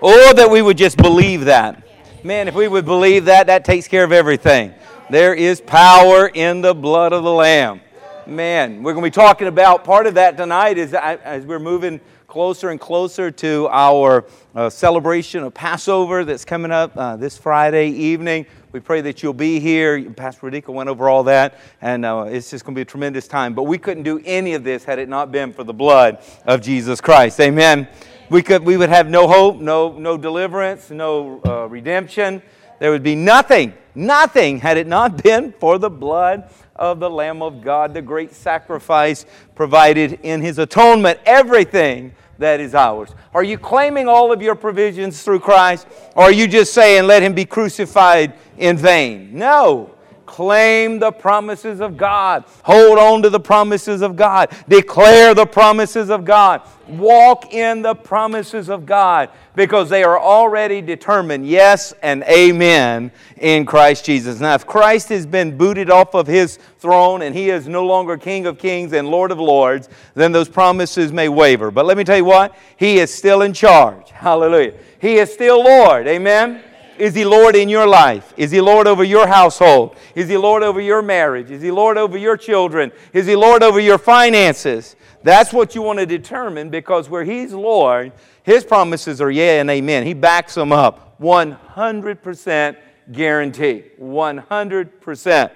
Oh, that we would just believe that. Man, if we would believe that, that takes care of everything. There is power in the blood of the Lamb. Man, we're going to be talking about part of that tonight as, as we're moving closer and closer to our uh, celebration of Passover that's coming up uh, this Friday evening. We pray that you'll be here. Pastor Radica went over all that, and uh, it's just going to be a tremendous time. But we couldn't do any of this had it not been for the blood of Jesus Christ. Amen. We, could, we would have no hope, no, no deliverance, no uh, redemption. There would be nothing, nothing had it not been for the blood of the Lamb of God, the great sacrifice provided in His atonement. Everything that is ours. Are you claiming all of your provisions through Christ? Or are you just saying, let him be crucified in vain? No. Claim the promises of God. Hold on to the promises of God. Declare the promises of God. Walk in the promises of God because they are already determined, yes and amen, in Christ Jesus. Now, if Christ has been booted off of his throne and he is no longer King of kings and Lord of lords, then those promises may waver. But let me tell you what, he is still in charge. Hallelujah. He is still Lord. Amen. Is He Lord in your life? Is He Lord over your household? Is He Lord over your marriage? Is He Lord over your children? Is He Lord over your finances? That's what you want to determine because where He's Lord, His promises are yeah and amen. He backs them up 100% guarantee. 100%.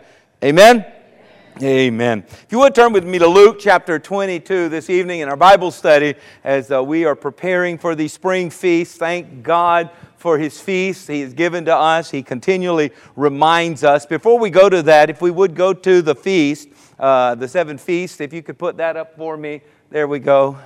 Amen? Amen. If you would turn with me to Luke chapter 22 this evening in our Bible study as uh, we are preparing for the spring feast. Thank God for his feast he has given to us. He continually reminds us. Before we go to that, if we would go to the feast, uh, the seven feasts, if you could put that up for me. There we go.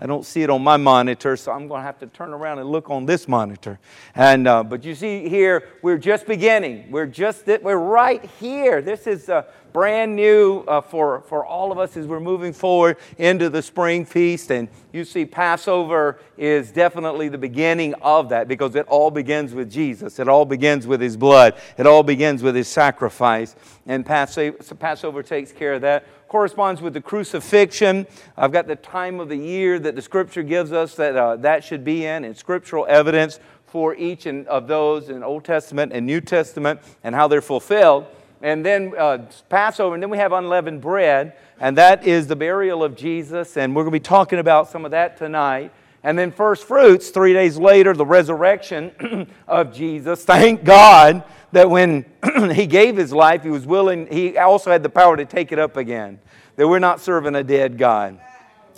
I don't see it on my monitor, so I'm going to have to turn around and look on this monitor. And uh, but you see here, we're just beginning. We're just we're right here. This is uh, brand new uh, for for all of us as we're moving forward into the spring feast. And you see, Passover is definitely the beginning of that because it all begins with Jesus. It all begins with His blood. It all begins with His sacrifice. And Passover takes care of that corresponds with the crucifixion. I've got the time of the year that the scripture gives us that uh, that should be in, and scriptural evidence for each of those in Old Testament and New Testament and how they're fulfilled. And then uh, Passover, and then we have unleavened bread, and that is the burial of Jesus, and we're going to be talking about some of that tonight. And then first fruits, three days later, the resurrection of Jesus. Thank God that when he gave his life, he was willing, he also had the power to take it up again. That we're not serving a dead God.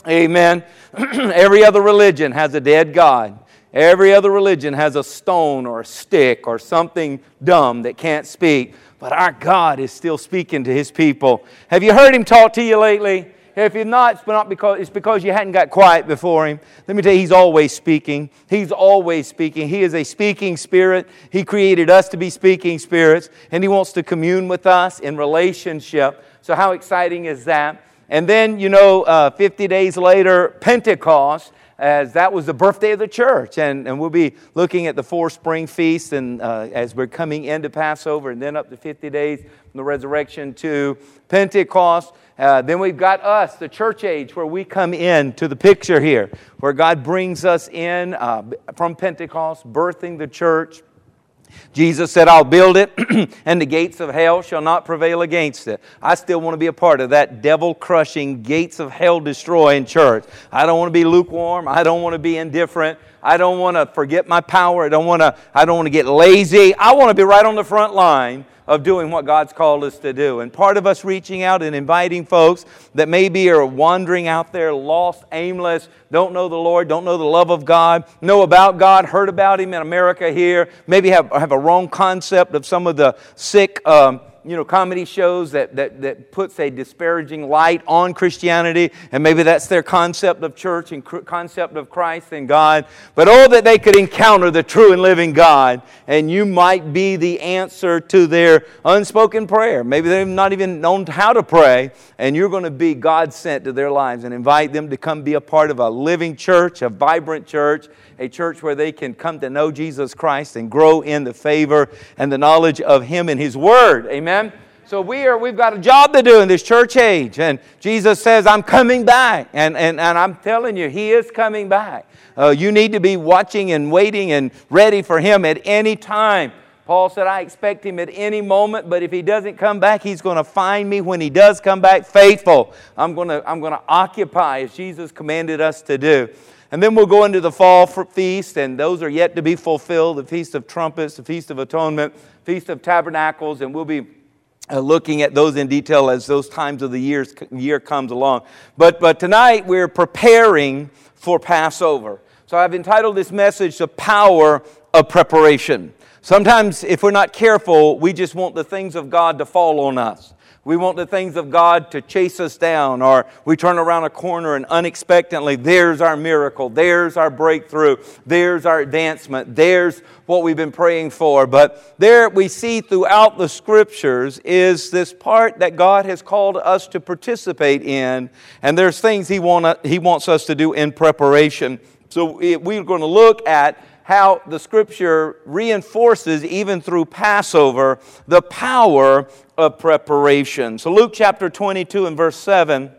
Amen. Every other religion has a dead God. Every other religion has a stone or a stick or something dumb that can't speak. But our God is still speaking to his people. Have you heard him talk to you lately? If you're not, it's, not because, it's because you hadn't got quiet before Him. Let me tell you, He's always speaking. He's always speaking. He is a speaking spirit. He created us to be speaking spirits, and He wants to commune with us in relationship. So, how exciting is that? And then, you know, uh, 50 days later, Pentecost, as that was the birthday of the church. And, and we'll be looking at the four spring feasts and uh, as we're coming into Passover and then up to 50 days from the resurrection to Pentecost. Uh, then we've got us, the church age, where we come in to the picture here, where God brings us in uh, from Pentecost, birthing the church. Jesus said, I'll build it, and the gates of hell shall not prevail against it. I still want to be a part of that devil crushing, gates of hell destroying church. I don't want to be lukewarm. I don't want to be indifferent. I don't want to forget my power. I don't want to, I don't want to get lazy. I want to be right on the front line of doing what God's called us to do. And part of us reaching out and inviting folks that maybe are wandering out there, lost, aimless, don't know the Lord, don't know the love of God, know about God, heard about Him in America here, maybe have, have a wrong concept of some of the sick. Um, you know, comedy shows that, that, that puts a disparaging light on Christianity, and maybe that's their concept of church and concept of Christ and God. But oh, that they could encounter the true and living God, and you might be the answer to their unspoken prayer. Maybe they've not even known how to pray, and you're going to be God sent to their lives and invite them to come be a part of a living church, a vibrant church, a church where they can come to know Jesus Christ and grow in the favor and the knowledge of Him and His Word. Amen. So we are, we've got a job to do in this church age. And Jesus says, I'm coming back. And, and, and I'm telling you, He is coming back. Uh, you need to be watching and waiting and ready for Him at any time. Paul said, I expect him at any moment, but if he doesn't come back, he's going to find me when he does come back faithful. I'm going to, I'm going to occupy as Jesus commanded us to do. And then we'll go into the fall feast, and those are yet to be fulfilled the Feast of Trumpets, the Feast of Atonement, Feast of Tabernacles, and we'll be uh, looking at those in detail as those times of the years, year comes along. But, but tonight we're preparing for Passover. So I've entitled this message The Power of Preparation. Sometimes, if we're not careful, we just want the things of God to fall on us. We want the things of God to chase us down, or we turn around a corner and unexpectedly, there's our miracle, there's our breakthrough, there's our advancement, there's what we've been praying for. But there we see throughout the scriptures is this part that God has called us to participate in, and there's things He, want, he wants us to do in preparation. So we're going to look at how the scripture reinforces, even through Passover, the power of preparation. So, Luke chapter 22 and verse 7.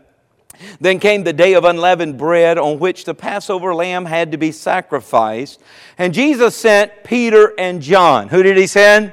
Then came the day of unleavened bread on which the Passover lamb had to be sacrificed. And Jesus sent Peter and John. Who did he send?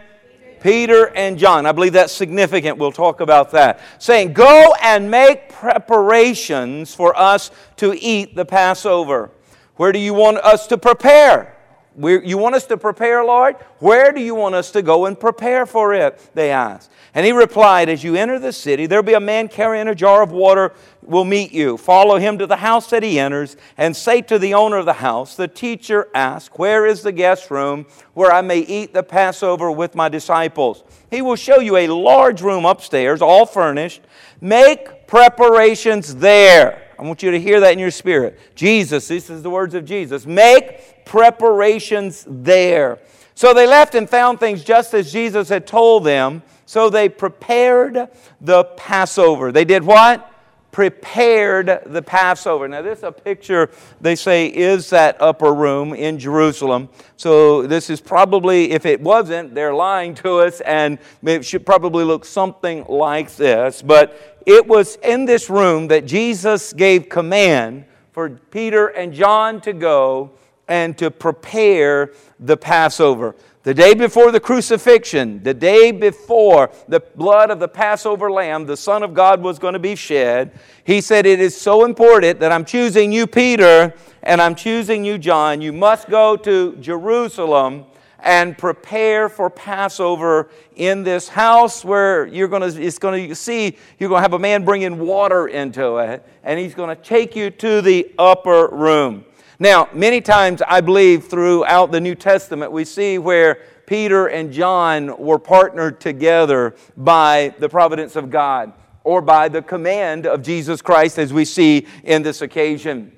Peter and John. I believe that's significant. We'll talk about that. Saying, Go and make preparations for us to eat the Passover. Where do you want us to prepare? We're, you want us to prepare, Lord? Where do you want us to go and prepare for it? They asked. And he replied, As you enter the city, there'll be a man carrying a jar of water will meet you. Follow him to the house that he enters, and say to the owner of the house, The teacher asked, Where is the guest room where I may eat the Passover with my disciples? He will show you a large room upstairs, all furnished. Make preparations there. I want you to hear that in your spirit. Jesus, this is the words of Jesus. Make preparations there. So they left and found things just as Jesus had told them. So they prepared the Passover. They did what? Prepared the Passover. Now, this is a picture, they say, is that upper room in Jerusalem. So, this is probably, if it wasn't, they're lying to us, and it should probably look something like this. But it was in this room that Jesus gave command for Peter and John to go and to prepare the Passover. The day before the crucifixion, the day before the blood of the Passover lamb, the Son of God was going to be shed, he said, It is so important that I'm choosing you, Peter, and I'm choosing you, John. You must go to Jerusalem and prepare for Passover in this house where you're going to, it's going to see, you're going to have a man bringing water into it, and he's going to take you to the upper room. Now, many times I believe throughout the New Testament we see where Peter and John were partnered together by the providence of God or by the command of Jesus Christ, as we see in this occasion.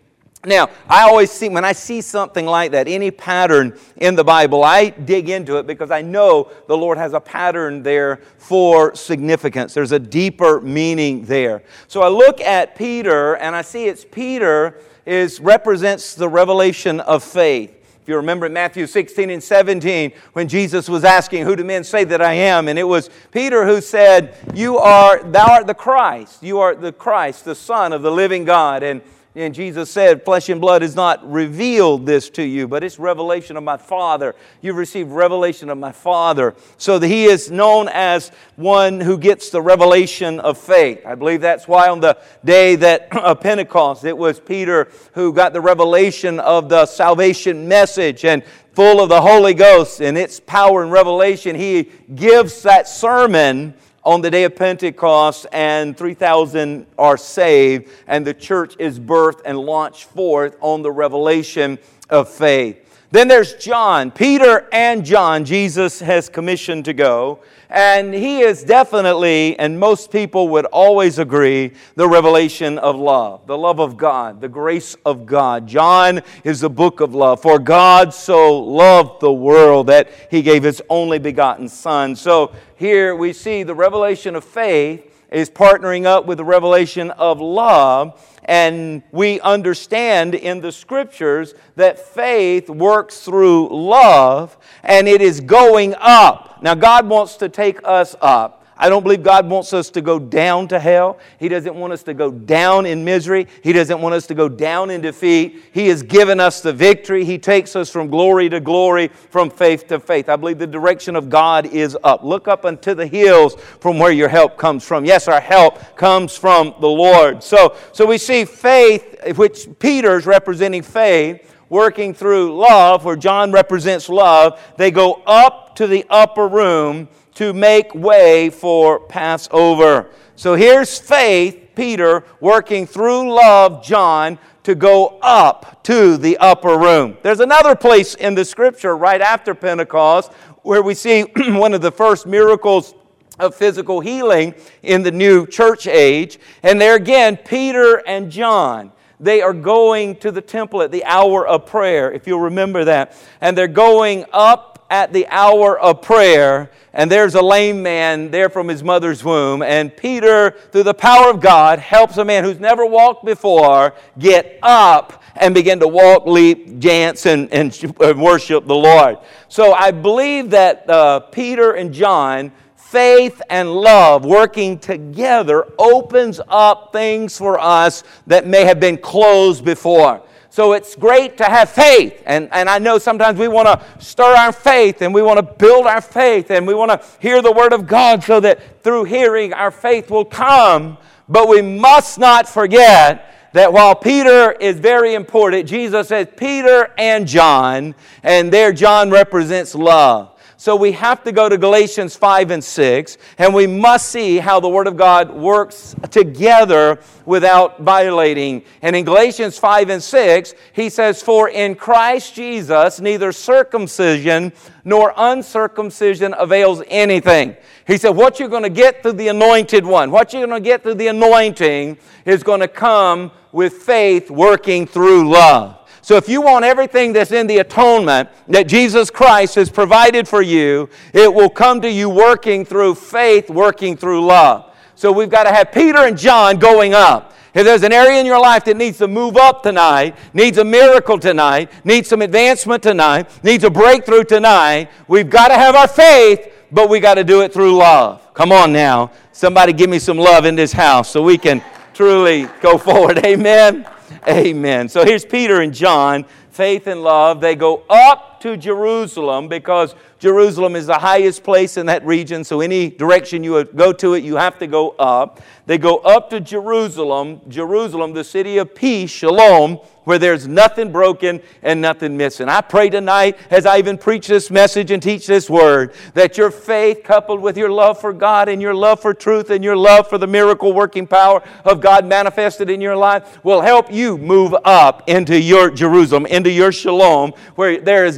Now, I always see, when I see something like that, any pattern in the Bible, I dig into it because I know the Lord has a pattern there for significance. There's a deeper meaning there. So I look at Peter and I see it's Peter is represents the revelation of faith. If you remember in Matthew 16 and 17, when Jesus was asking, Who do men say that I am? And it was Peter who said, You are, thou art the Christ. You are the Christ, the Son of the living God. And and Jesus said, Flesh and blood has not revealed this to you, but it's revelation of my Father. You've received revelation of my Father. So that he is known as one who gets the revelation of faith. I believe that's why on the day that of Pentecost, it was Peter who got the revelation of the salvation message and full of the Holy Ghost and its power and revelation. He gives that sermon on the day of Pentecost, and 3,000 are saved, and the church is birthed and launched forth on the revelation of faith. Then there's John. Peter and John, Jesus has commissioned to go. And he is definitely, and most people would always agree, the revelation of love, the love of God, the grace of God. John is the book of love. For God so loved the world that he gave his only begotten Son. So here we see the revelation of faith is partnering up with the revelation of love and we understand in the scriptures that faith works through love and it is going up. Now, God wants to take us up. I don't believe God wants us to go down to hell. He doesn't want us to go down in misery. He doesn't want us to go down in defeat. He has given us the victory. He takes us from glory to glory, from faith to faith. I believe the direction of God is up. Look up unto the hills from where your help comes from. Yes, our help comes from the Lord. So, so we see faith, which Peter's representing faith working through love, where John represents love, they go up to the upper room to make way for Passover. So here's faith, Peter, working through love, John, to go up to the upper room. There's another place in the scripture right after Pentecost where we see one of the first miracles of physical healing in the new church age. And there again, Peter and John they are going to the temple at the hour of prayer, if you'll remember that. And they're going up at the hour of prayer, and there's a lame man there from his mother's womb. And Peter, through the power of God, helps a man who's never walked before get up and begin to walk, leap, dance, and, and worship the Lord. So I believe that uh, Peter and John faith and love working together opens up things for us that may have been closed before. So it's great to have faith. And, and I know sometimes we want to stir our faith and we want to build our faith and we want to hear the Word of God so that through hearing our faith will come. But we must not forget that while Peter is very important, Jesus says Peter and John, and there John represents love. So we have to go to Galatians 5 and 6, and we must see how the Word of God works together without violating. And in Galatians 5 and 6, he says, For in Christ Jesus neither circumcision nor uncircumcision avails anything. He said, What you're going to get through the anointed one, what you're going to get through the anointing is going to come with faith working through love. So if you want everything that's in the atonement that Jesus Christ has provided for you, it will come to you working through faith, working through love. So we've got to have Peter and John going up. If there's an area in your life that needs to move up tonight, needs a miracle tonight, needs some advancement tonight, needs a breakthrough tonight, we've got to have our faith, but we got to do it through love. Come on now. Somebody give me some love in this house so we can truly go forward. Amen. Amen. So here's Peter and John, faith and love. They go up to Jerusalem because Jerusalem is the highest place in that region. So any direction you go to it, you have to go up. They go up to Jerusalem, Jerusalem, the city of peace, Shalom, where there's nothing broken and nothing missing. I pray tonight, as I even preach this message and teach this word, that your faith, coupled with your love for God and your love for truth and your love for the miracle working power of God manifested in your life, will help you move up into your Jerusalem, into your Shalom, where there is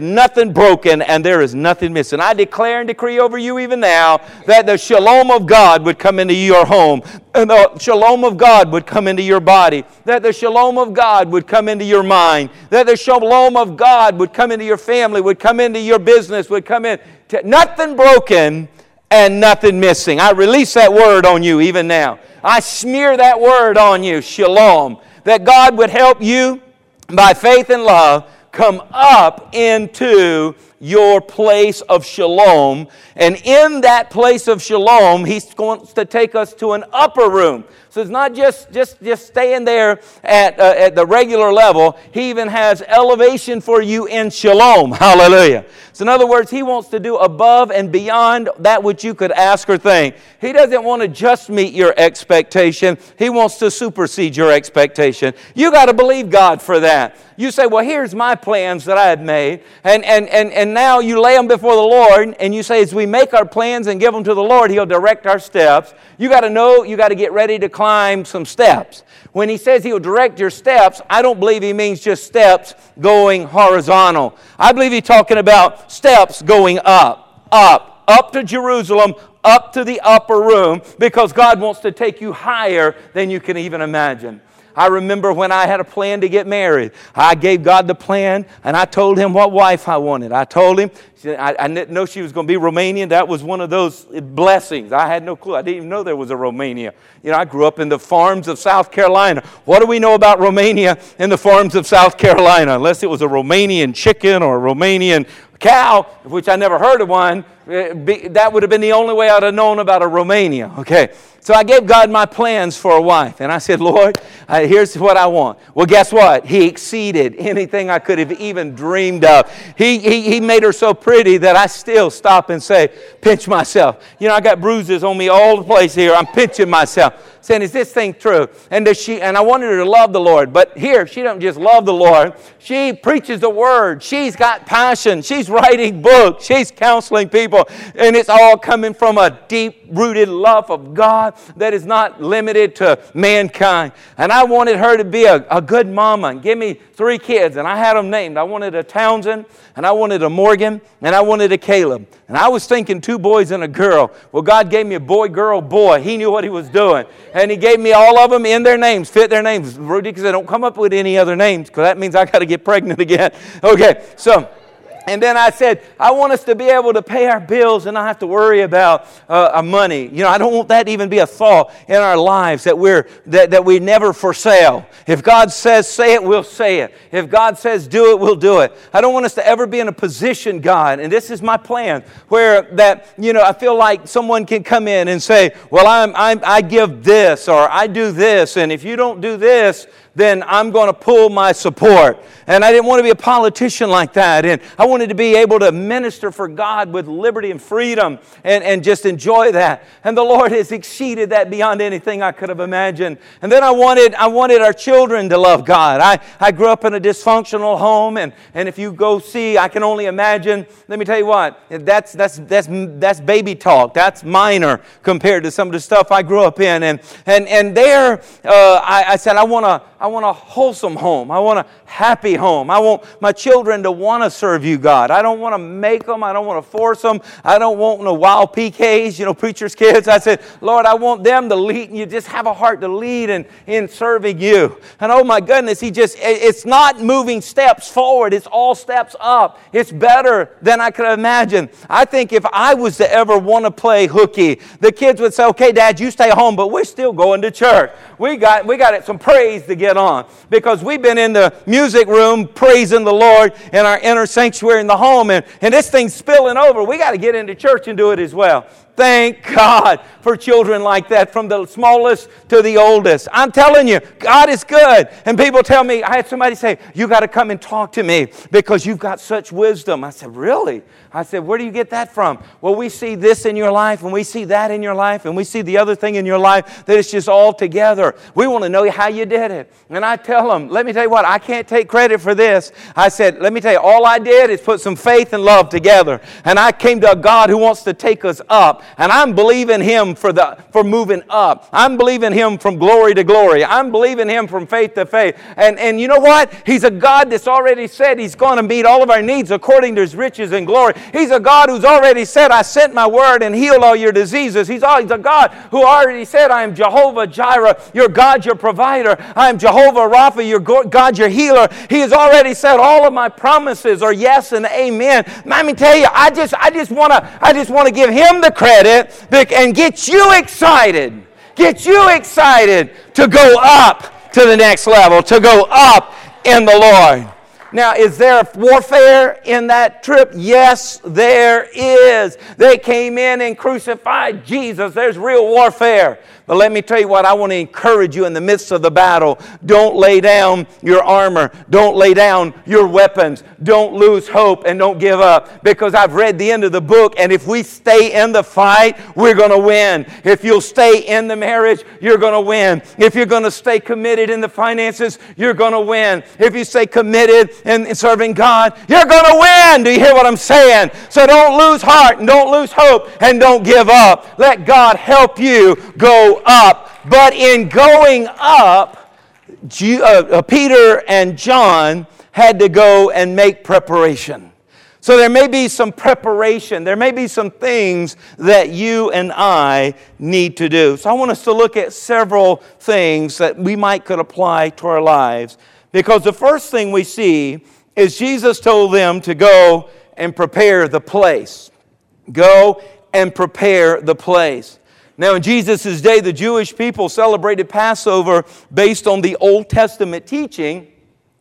broken and there is nothing missing. I declare and decree over you even now that the Shalom of God would come into your home, and the Shalom of God would come into your body, that the Shalom of God would come into your mind, that the shalom of God would come into your family, would come into your business, would come in. To, nothing broken and nothing missing. I release that word on you even now. I smear that word on you, shalom, that God would help you by faith and love come up into your place of shalom. And in that place of shalom, He wants to take us to an upper room. So it's not just, just, just staying there at, uh, at the regular level. He even has elevation for you in shalom. Hallelujah. So, in other words, He wants to do above and beyond that which you could ask or think. He doesn't want to just meet your expectation, He wants to supersede your expectation. You got to believe God for that. You say, Well, here's my plans that I had made. And, and, and, and now you lay them before the Lord, and you say, As we make our plans and give them to the Lord, He'll direct our steps. You got to know, you got to get ready to climb some steps. When he says he'll direct your steps, I don't believe he means just steps going horizontal. I believe he's talking about steps going up, up, up to Jerusalem, up to the upper room, because God wants to take you higher than you can even imagine. I remember when I had a plan to get married. I gave God the plan and I told him what wife I wanted. I told him, I, I didn't know she was going to be Romanian. That was one of those blessings. I had no clue. I didn't even know there was a Romania. You know, I grew up in the farms of South Carolina. What do we know about Romania in the farms of South Carolina? Unless it was a Romanian chicken or a Romanian cow, which I never heard of one, eh, that would have been the only way I'd have known about a Romania. Okay. So I gave God my plans for a wife. And I said, Lord, here's what I want. Well, guess what? He exceeded anything I could have even dreamed of. He, he, he made her so pretty that I still stop and say, pinch myself. You know, I got bruises on me all the place here. I'm pinching myself saying, Is this thing true? And does she and I wanted her to love the Lord. But here, she doesn't just love the Lord. She preaches the word. She's got passion. She's writing books. She's counseling people. And it's all coming from a deep rooted love of God that is not limited to mankind. And I wanted her to be a, a good mama and give me three kids. And I had them named. I wanted a Townsend, and I wanted a Morgan, and I wanted a Caleb. And I was thinking two boys and a girl. Well, God gave me a boy, girl, boy. He knew what He was doing. And He gave me all of them in their names, fit their names. Rudy, because I don't come up with any other names, because that means I got to get pregnant again. Okay, so. And then I said, I want us to be able to pay our bills and not have to worry about uh, our money. You know, I don't want that to even be a thought in our lives that we're that, that we never for sale. If God says say it, we'll say it. If God says do it, we'll do it. I don't want us to ever be in a position, God, and this is my plan, where that, you know, I feel like someone can come in and say, Well, I'm, I'm I give this or I do this, and if you don't do this, then I'm going to pull my support. And I didn't want to be a politician like that. And I wanted to be able to minister for God with liberty and freedom and, and just enjoy that. And the Lord has exceeded that beyond anything I could have imagined. And then I wanted, I wanted our children to love God. I, I grew up in a dysfunctional home, and, and if you go see, I can only imagine, let me tell you what, that's, that's, that's, that's baby talk. That's minor compared to some of the stuff I grew up in. And, and, and there, uh, I, I said, I want to I want a wholesome home. I want a happy home. I want my children to want to serve you, God. I don't want to make them. I don't want to force them. I don't want no wild PKs, you know, preacher's kids. I said, Lord, I want them to lead. And you just have a heart to lead in, in serving you. And oh my goodness, he just, it's not moving steps forward. It's all steps up. It's better than I could imagine. I think if I was to ever want to play hooky, the kids would say, okay, dad, you stay home, but we're still going to church. We got, we got some praise to get on because we've been in the music room praising the Lord in our inner sanctuary in the home, and, and this thing's spilling over. We got to get into church and do it as well. Thank God for children like that, from the smallest to the oldest. I'm telling you, God is good. And people tell me, I had somebody say, You got to come and talk to me because you've got such wisdom. I said, Really? I said, Where do you get that from? Well, we see this in your life, and we see that in your life, and we see the other thing in your life that it's just all together. We want to know how you did it. And I tell them, Let me tell you what, I can't take credit for this. I said, Let me tell you, all I did is put some faith and love together. And I came to a God who wants to take us up. And I'm believing Him for, the, for moving up. I'm believing Him from glory to glory. I'm believing Him from faith to faith. And, and you know what? He's a God that's already said He's going to meet all of our needs according to His riches and glory. He's a God who's already said, I sent my word and healed all your diseases. He's, always a God who already said, I am Jehovah Jireh, your God, your provider. I am Jehovah Rapha, your God, your healer. He has already said all of my promises are yes and amen. Let me tell you, I just, I just want to, I just want to give him the credit and get you excited. Get you excited to go up to the next level, to go up in the Lord. Now, is there warfare in that trip? Yes, there is. They came in and crucified Jesus. There's real warfare. But let me tell you what, I want to encourage you in the midst of the battle. Don't lay down your armor. Don't lay down your weapons. Don't lose hope and don't give up. Because I've read the end of the book, and if we stay in the fight, we're going to win. If you'll stay in the marriage, you're going to win. If you're going to stay committed in the finances, you're going to win. If you stay committed in serving God, you're going to win. Do you hear what I'm saying? So don't lose heart and don't lose hope and don't give up. Let God help you go up. But in going up, uh, uh, Peter and John had to go and make preparation. So there may be some preparation. There may be some things that you and I need to do. So I want us to look at several things that we might could apply to our lives. Because the first thing we see is Jesus told them to go and prepare the place. Go and prepare the place. Now, in Jesus' day, the Jewish people celebrated Passover based on the Old Testament teaching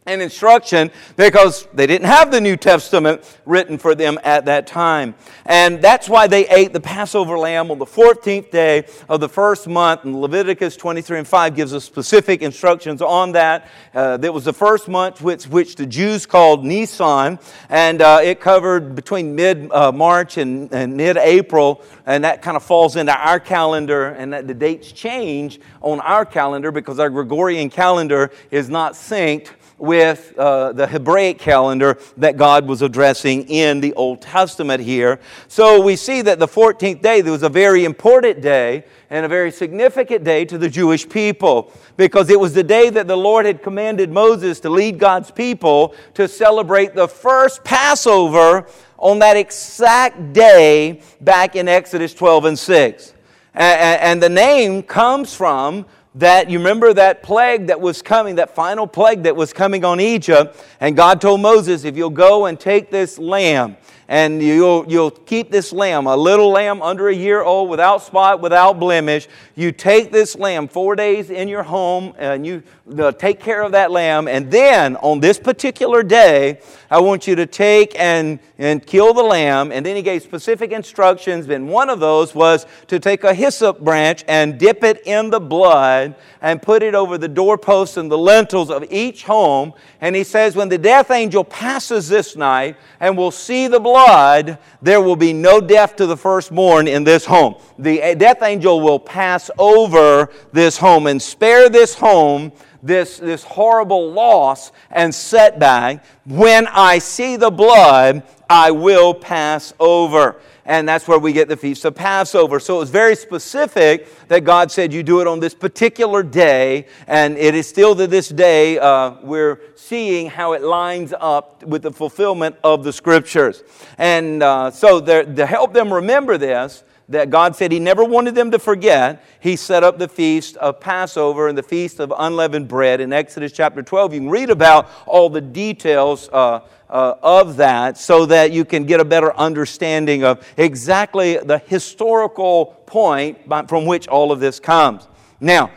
and instruction because they didn't have the New Testament written for them at that time. And that's why they ate the Passover lamb on the 14th day of the first month. And Leviticus 23 and 5 gives us specific instructions on that. Uh, that was the first month which, which the Jews called Nisan. And uh, it covered between mid uh, March and, and mid April. And that kind of falls into our calendar. And that the dates change on our calendar because our Gregorian calendar is not synced with uh, the Hebraic calendar that God was addressing in the Old Testament here. So we see that the 14th day there was a very important day and a very significant day to the Jewish people because it was the day that the Lord had commanded Moses to lead God's people to celebrate the first Passover on that exact day back in Exodus 12 and 6. And the name comes from that you remember that plague that was coming, that final plague that was coming on Egypt. And God told Moses, if you'll go and take this lamb and you'll, you'll keep this lamb, a little lamb under a year old, without spot, without blemish. You take this lamb four days in your home, and you uh, take care of that lamb. And then on this particular day, I want you to take and, and kill the lamb. And then he gave specific instructions. And one of those was to take a hyssop branch and dip it in the blood and put it over the doorposts and the lintels of each home. And he says, when the death angel passes this night and will see the blood, blood, there will be no death to the firstborn in this home. The death angel will pass over this home and spare this home this, this horrible loss and setback. When I see the blood, I will pass over and that's where we get the Feast of Passover. So it was very specific that God said you do it on this particular day, and it is still to this day uh, we're seeing how it lines up with the fulfillment of the Scriptures. And uh, so to help them remember this, that God said He never wanted them to forget, He set up the feast of Passover and the feast of unleavened bread in Exodus chapter 12. You can read about all the details uh, uh, of that so that you can get a better understanding of exactly the historical point by, from which all of this comes. Now,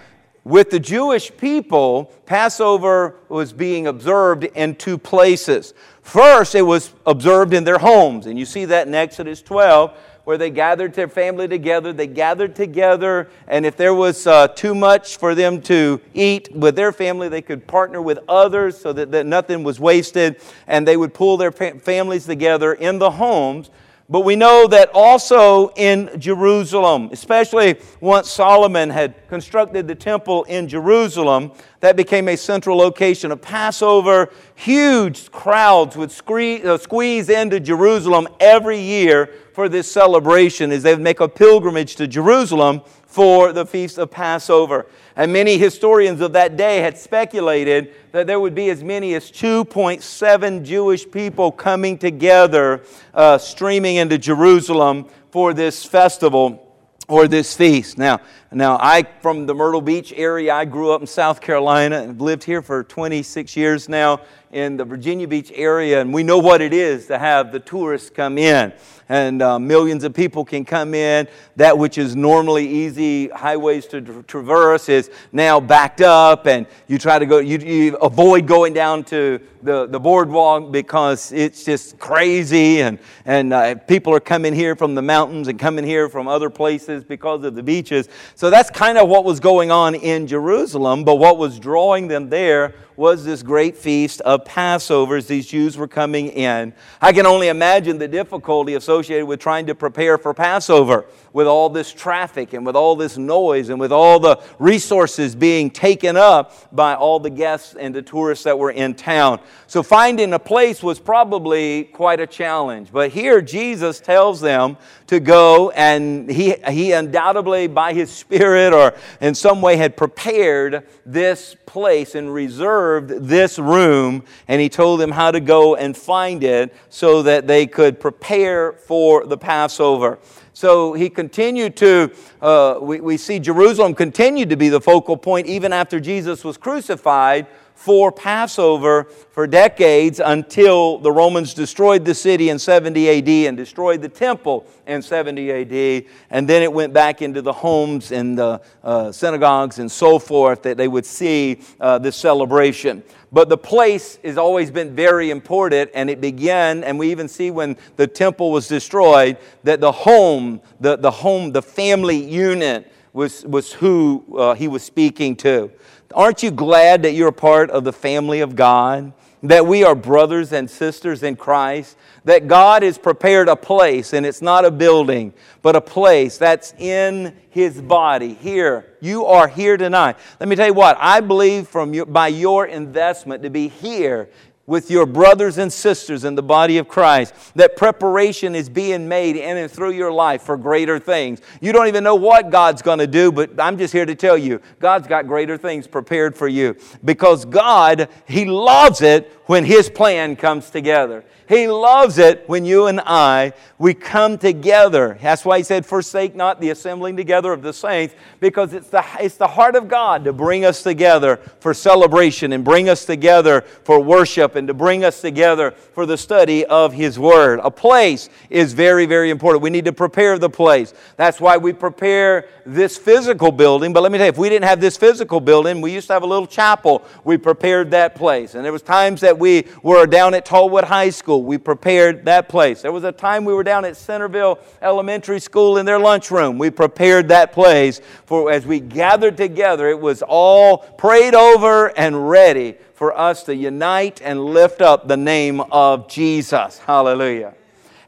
with the Jewish people, Passover was being observed in two places. First, it was observed in their homes, and you see that in Exodus 12 where they gathered their family together. They gathered together, and if there was uh, too much for them to eat with their family, they could partner with others so that, that nothing was wasted, and they would pull their fa- families together in the homes. But we know that also in Jerusalem, especially once Solomon had constructed the temple in Jerusalem, that became a central location of Passover. Huge crowds would uh, squeeze into Jerusalem every year for this celebration as they would make a pilgrimage to Jerusalem for the Feast of Passover. And many historians of that day had speculated that there would be as many as 2.7 Jewish people coming together, uh, streaming into Jerusalem for this festival or this feast. Now, now I from the Myrtle Beach area, I grew up in South Carolina and lived here for 26 years now in the Virginia Beach area, and we know what it is to have the tourists come in and uh, millions of people can come in. That which is normally easy highways to tra- traverse is now backed up, and you try to go, you, you avoid going down to the, the boardwalk because it's just crazy, and, and uh, people are coming here from the mountains and coming here from other places because of the beaches. So that's kind of what was going on in Jerusalem, but what was drawing them there was this great feast of Passover as these Jews were coming in. I can only imagine the difficulty associated with trying to prepare for Passover with all this traffic and with all this noise and with all the resources being taken up by all the guests and the tourists that were in town. So finding a place was probably quite a challenge. But here Jesus tells them to go, and he, he undoubtedly, by his Spirit or in some way, had prepared this place and reserved this room. And he told them how to go and find it so that they could prepare for the Passover. So he continued to, uh, we, we see Jerusalem continued to be the focal point even after Jesus was crucified for Passover for decades until the Romans destroyed the city in 70 AD and destroyed the temple in 70 AD. And then it went back into the homes and the uh, synagogues and so forth that they would see uh, this celebration. But the place has always been very important, and it began, and we even see when the temple was destroyed, that the home, the, the home, the family unit was, was who uh, he was speaking to. Aren't you glad that you're a part of the family of God? That we are brothers and sisters in Christ? That God has prepared a place, and it's not a building, but a place that's in His body here. You are here tonight. Let me tell you what, I believe from your, by your investment to be here with your brothers and sisters in the body of Christ, that preparation is being made in and through your life for greater things. You don't even know what God's going to do, but I'm just here to tell you God's got greater things prepared for you because God, He loves it when His plan comes together. He loves it when you and I, we come together. That's why He said, Forsake not the assembling together of the saints, because it's the, it's the heart of God to bring us together for celebration and bring us together for worship and to bring us together for the study of His Word. A place is very, very important. We need to prepare the place. That's why we prepare this physical building. But let me tell you, if we didn't have this physical building, we used to have a little chapel. We prepared that place. And there was times that we were down at Tallwood High School. We prepared that place. There was a time we were down at Centerville Elementary School in their lunchroom. We prepared that place for as we gathered together. It was all prayed over and ready for us to unite and lift up the name of Jesus. Hallelujah.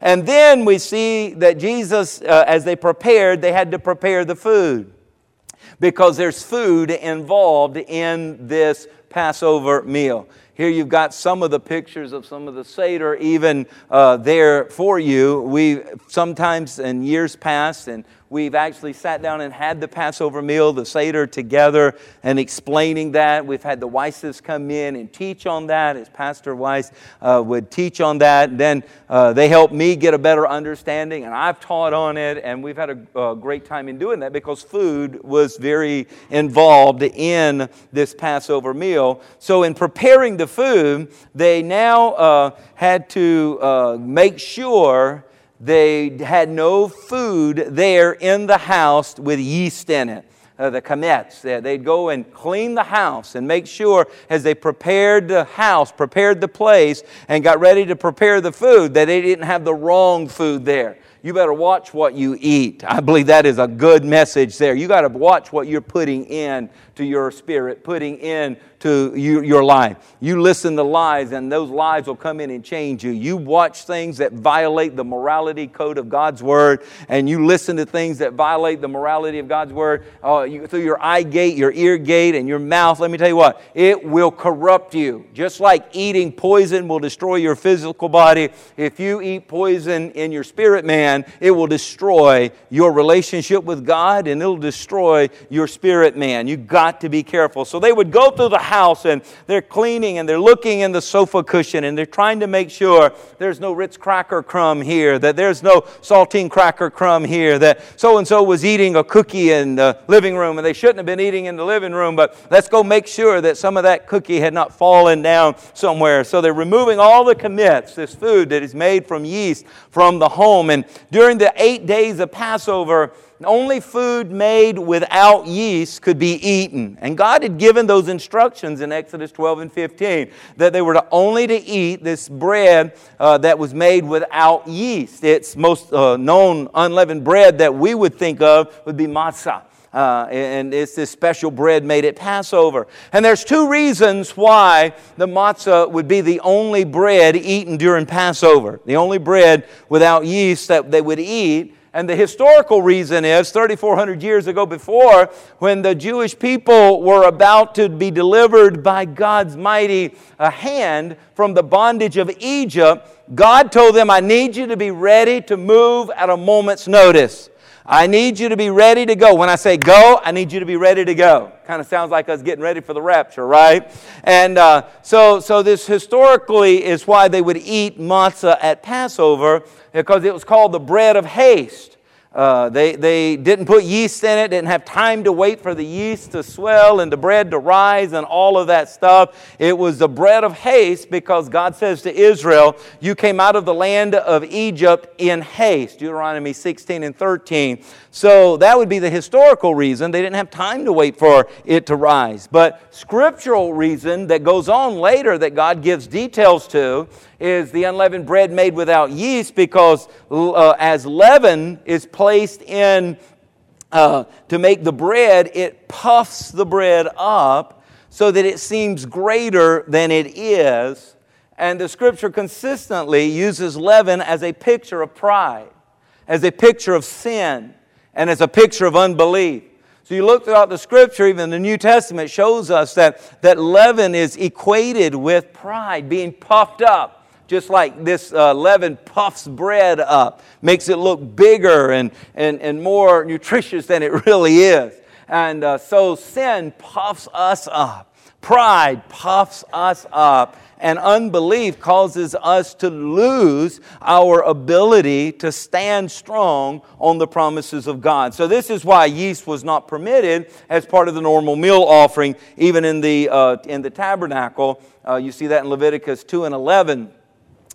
And then we see that Jesus, uh, as they prepared, they had to prepare the food because there's food involved in this Passover meal. Here you've got some of the pictures of some of the Seder even uh, there for you. We sometimes in years past, and We've actually sat down and had the Passover meal, the Seder together, and explaining that. We've had the Weisses come in and teach on that, as Pastor Weiss uh, would teach on that. Then uh, they helped me get a better understanding, and I've taught on it, and we've had a, a great time in doing that because food was very involved in this Passover meal. So, in preparing the food, they now uh, had to uh, make sure they had no food there in the house with yeast in it. Uh, the chametz. They'd go and clean the house and make sure as they prepared the house, prepared the place, and got ready to prepare the food that they didn't have the wrong food there. You better watch what you eat. I believe that is a good message there. You got to watch what you're putting in to your spirit, putting in to you, your life. You listen to lies, and those lies will come in and change you. You watch things that violate the morality code of God's Word, and you listen to things that violate the morality of God's Word uh, you, through your eye gate, your ear gate, and your mouth. Let me tell you what, it will corrupt you. Just like eating poison will destroy your physical body, if you eat poison in your spirit man, it will destroy your relationship with God and it'll destroy your spirit man. You got to be careful. So they would go through the house and they're cleaning and they're looking in the sofa cushion and they're trying to make sure there's no Ritz cracker crumb here, that there's no saltine cracker crumb here, that so and so was eating a cookie in the living room and they shouldn't have been eating in the living room, but let's go make sure that some of that cookie had not fallen down somewhere. So they're removing all the chametz, this food that is made from yeast from the home. And during the eight days of Passover, only food made without yeast could be eaten. And God had given those instructions in Exodus 12 and 15 that they were to only to eat this bread uh, that was made without yeast. Its most uh, known unleavened bread that we would think of would be matzah. Uh, and it's this special bread made at Passover. And there's two reasons why the matzah would be the only bread eaten during Passover, the only bread without yeast that they would eat. And the historical reason is 3,400 years ago, before, when the Jewish people were about to be delivered by God's mighty uh, hand from the bondage of Egypt, God told them, I need you to be ready to move at a moment's notice. I need you to be ready to go. When I say go, I need you to be ready to go. Kind of sounds like us getting ready for the rapture, right? And uh, so, so this historically is why they would eat matzah at Passover because it was called the bread of haste. Uh, they, they didn't put yeast in it, didn't have time to wait for the yeast to swell and the bread to rise and all of that stuff. It was the bread of haste because God says to Israel, You came out of the land of Egypt in haste. Deuteronomy 16 and 13. So that would be the historical reason. They didn't have time to wait for it to rise. But scriptural reason that goes on later that God gives details to is the unleavened bread made without yeast because uh, as leaven is placed in uh, to make the bread, it puffs the bread up so that it seems greater than it is. And the scripture consistently uses leaven as a picture of pride, as a picture of sin, and it's a picture of unbelief. So you look throughout the scripture, even the New Testament shows us that, that leaven is equated with pride, being puffed up just like this uh, leaven puffs bread up, makes it look bigger and, and, and more nutritious than it really is. And uh, so sin puffs us up, pride puffs us up, and unbelief causes us to lose our ability to stand strong on the promises of God. So, this is why yeast was not permitted as part of the normal meal offering, even in the, uh, in the tabernacle. Uh, you see that in Leviticus 2 and 11.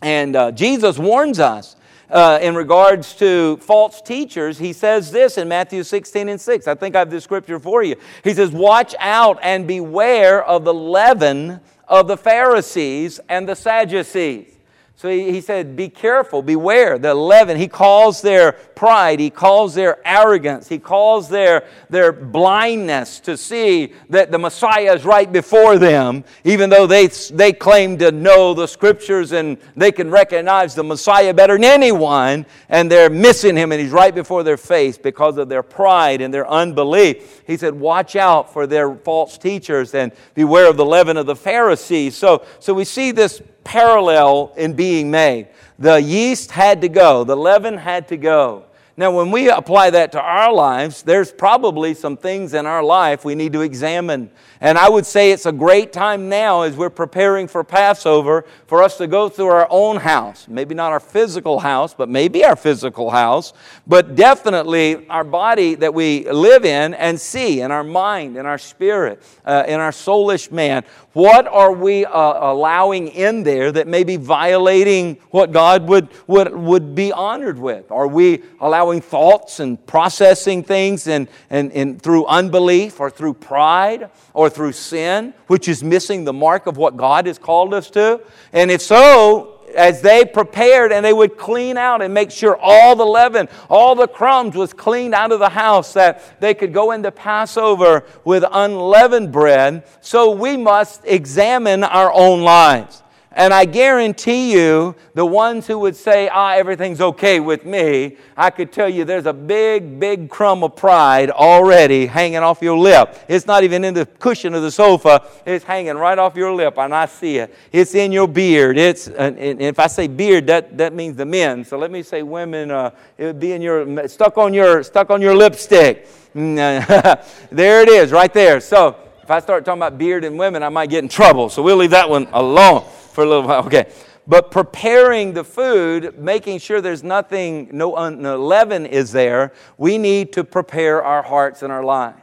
And uh, Jesus warns us uh, in regards to false teachers. He says this in Matthew 16 and 6. I think I have this scripture for you. He says, Watch out and beware of the leaven of the Pharisees and the Sadducees. So he, he, said, Be careful, beware. The leaven, he calls their pride, he calls their arrogance, he calls their, their blindness to see that the Messiah is right before them, even though they, they claim to know the scriptures and they can recognize the Messiah better than anyone, and they're missing him and he's right before their face because of their pride and their unbelief. He said, Watch out for their false teachers and beware of the leaven of the Pharisees. So, so we see this parallel in being made. The yeast had to go, the leaven had to go. Now, when we apply that to our lives, there's probably some things in our life we need to examine. And I would say it's a great time now as we're preparing for Passover for us to go through our own house. Maybe not our physical house, but maybe our physical house, but definitely our body that we live in and see, in our mind, in our spirit, uh, in our soulish man. What are we uh, allowing in there that may be violating what God would, would, would be honored with? Are we allowing thoughts and processing things and, and, and through unbelief or through pride or through sin, which is missing the mark of what God has called us to? And if so, as they prepared and they would clean out and make sure all the leaven, all the crumbs was cleaned out of the house that they could go into Passover with unleavened bread. So we must examine our own lives. And I guarantee you, the ones who would say, ah, everything's okay with me, I could tell you there's a big, big crumb of pride already hanging off your lip. It's not even in the cushion of the sofa, it's hanging right off your lip, and I see it. It's in your beard. It's, and if I say beard, that, that means the men. So let me say women, uh, it would be in your, stuck on your, stuck on your lipstick. there it is, right there. So if I start talking about beard and women, I might get in trouble. So we'll leave that one alone for a little while. Okay. But preparing the food, making sure there's nothing, no, un, no leaven is there, we need to prepare our hearts and our lives.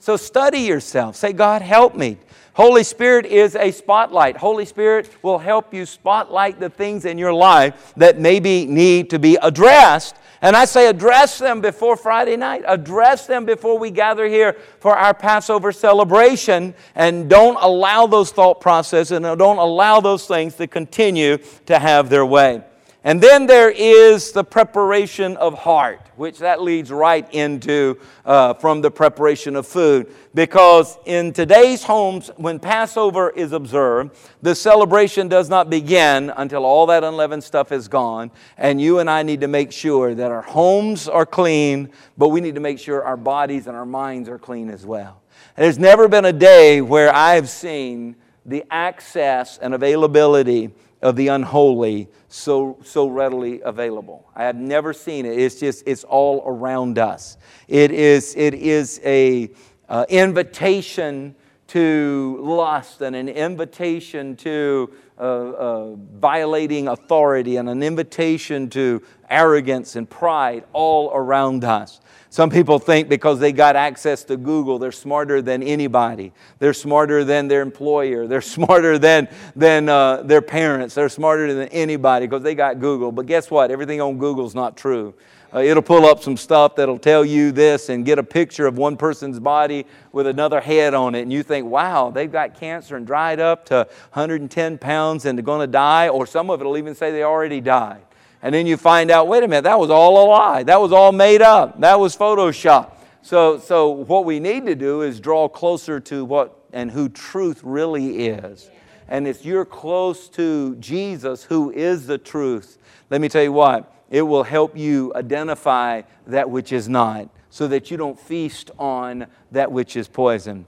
So study yourself. Say, God, help me. Holy Spirit is a spotlight. Holy Spirit will help you spotlight the things in your life that maybe need to be addressed and I say, address them before Friday night. Address them before we gather here for our Passover celebration. And don't allow those thought processes and don't allow those things to continue to have their way. And then there is the preparation of heart, which that leads right into uh, from the preparation of food. Because in today's homes, when Passover is observed, the celebration does not begin until all that unleavened stuff is gone. And you and I need to make sure that our homes are clean, but we need to make sure our bodies and our minds are clean as well. There's never been a day where I've seen the access and availability of the unholy so, so readily available. I have never seen it. It's just, it's all around us. It is, it is a uh, invitation to lust and an invitation to uh, uh, violating authority and an invitation to arrogance and pride all around us. Some people think because they got access to Google, they're smarter than anybody. They're smarter than their employer. They're smarter than, than uh, their parents. They're smarter than anybody because they got Google. But guess what? Everything on Google's not true. Uh, it'll pull up some stuff that'll tell you this and get a picture of one person's body with another head on it. And you think, wow, they've got cancer and dried up to 110 pounds and they're going to die. Or some of it will even say they already died. And then you find out, wait a minute, that was all a lie. That was all made up. That was Photoshop. So, so what we need to do is draw closer to what and who truth really is. And if you're close to Jesus, who is the truth, let me tell you what, it will help you identify that which is not so that you don't feast on that which is poison.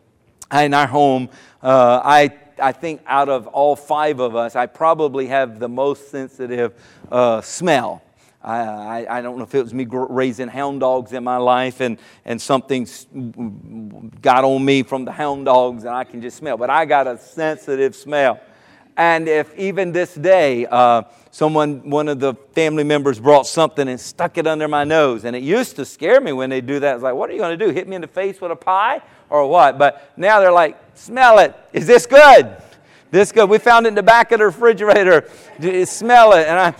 In our home, uh, I I think out of all five of us, I probably have the most sensitive uh, smell. I, I, don't know if it was me raising hound dogs in my life and, and something got on me from the hound dogs and I can just smell, but I got a sensitive smell. And if even this day, uh, someone, one of the family members brought something and stuck it under my nose, and it used to scare me when they do that. It's like, what are you going to do? Hit me in the face with a pie or what? But now they're like, smell it. Is this good? This good. We found it in the back of the refrigerator. Smell it. And, I,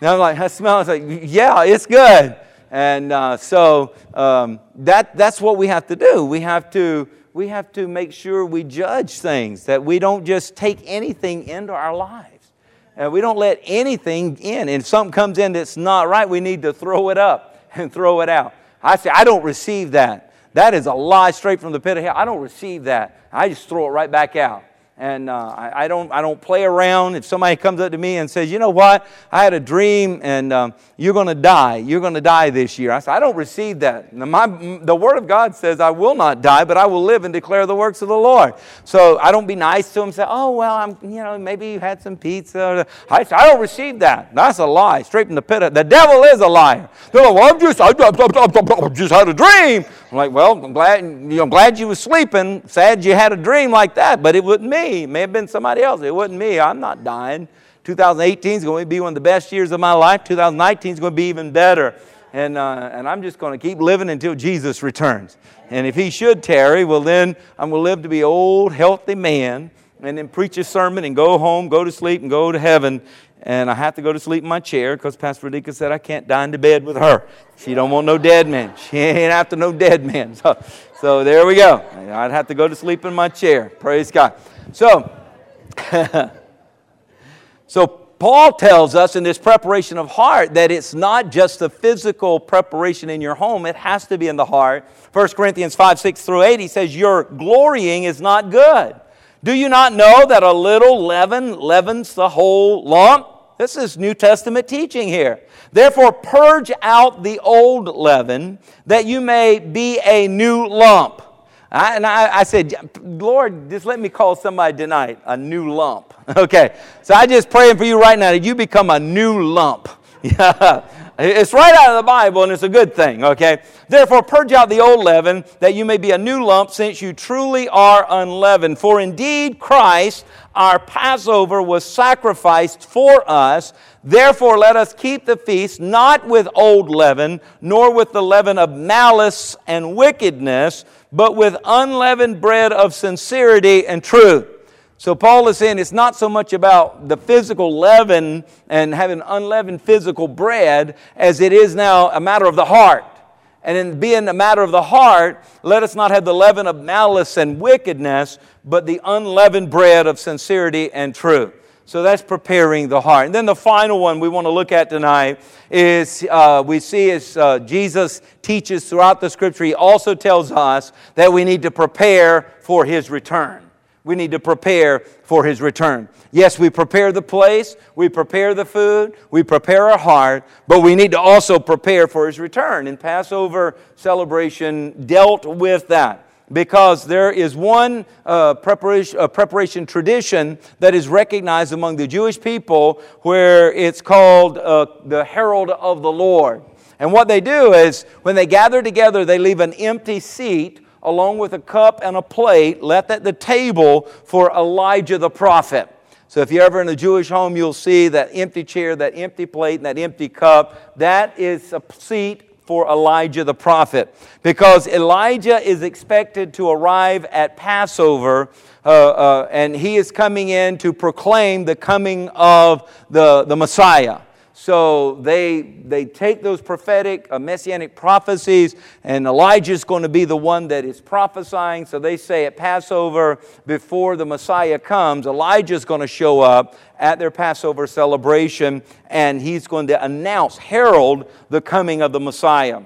and I'm like, I smell it. It's like, yeah, it's good. And uh, so um, that, that's what we have to do. We have to we have to make sure we judge things, that we don't just take anything into our lives. And we don't let anything in. And if something comes in that's not right, we need to throw it up and throw it out. I say, I don't receive that. That is a lie straight from the pit of hell. I don't receive that. I just throw it right back out and uh, I, I, don't, I don't play around. If somebody comes up to me and says, you know what, I had a dream and um, you're going to die. You're going to die this year. I say, I don't receive that. My, the Word of God says I will not die, but I will live and declare the works of the Lord. So I don't be nice to him say, oh, well, I'm, you know, maybe you had some pizza. I I don't receive that. That's a lie, straight from the pit. Of, the devil is a liar. They're like, well, I'm just, I, I, I just had a dream. I'm like, well, I'm glad, you know, I'm glad you were sleeping. Sad you had a dream like that, but it wasn't me. It may have been somebody else. It wasn't me. I'm not dying. 2018 is going to be one of the best years of my life. 2019 is going to be even better. And, uh, and I'm just going to keep living until Jesus returns. And if he should tarry, well, then I'm going to live to be an old, healthy man and then preach a sermon and go home, go to sleep, and go to heaven. And I have to go to sleep in my chair because Pastor Radika said I can't in the bed with her. She don't want no dead men. She ain't after no dead men. So, so there we go. I'd have to go to sleep in my chair. Praise God. So, so Paul tells us in this preparation of heart that it's not just the physical preparation in your home, it has to be in the heart. 1 Corinthians 5, 6 through 8, he says, Your glorying is not good. Do you not know that a little leaven leavens the whole lump? This is New Testament teaching here. Therefore, purge out the old leaven, that you may be a new lump. I, and I, I, said, Lord, just let me call somebody tonight a new lump. Okay, so I just praying for you right now that you become a new lump. Yeah. It's right out of the Bible and it's a good thing, okay? Therefore, purge out the old leaven that you may be a new lump since you truly are unleavened. For indeed, Christ, our Passover, was sacrificed for us. Therefore, let us keep the feast not with old leaven, nor with the leaven of malice and wickedness, but with unleavened bread of sincerity and truth. So Paul is saying it's not so much about the physical leaven and having unleavened physical bread as it is now a matter of the heart. And in being a matter of the heart, let us not have the leaven of malice and wickedness, but the unleavened bread of sincerity and truth. So that's preparing the heart. And then the final one we want to look at tonight is uh, we see as uh, Jesus teaches throughout the scripture, he also tells us that we need to prepare for his return we need to prepare for his return. Yes, we prepare the place, we prepare the food, we prepare our heart, but we need to also prepare for his return. And Passover celebration dealt with that because there is one uh, preparation, uh, preparation tradition that is recognized among the Jewish people where it's called uh, the herald of the Lord. And what they do is when they gather together, they leave an empty seat along with a cup and a plate left at the table for Elijah the prophet. So if you're ever in a Jewish home, you'll see that empty chair, that empty plate, and that empty cup. That is a seat for Elijah the prophet because Elijah is expected to arrive at Passover uh, uh, and he is coming in to proclaim the coming of the, the Messiah. So they, they take those prophetic, uh, messianic prophecies, and Elijah is going to be the one that is prophesying. So they say at Passover, before the Messiah comes, Elijah is going to show up at their Passover celebration, and he's going to announce, herald the coming of the Messiah.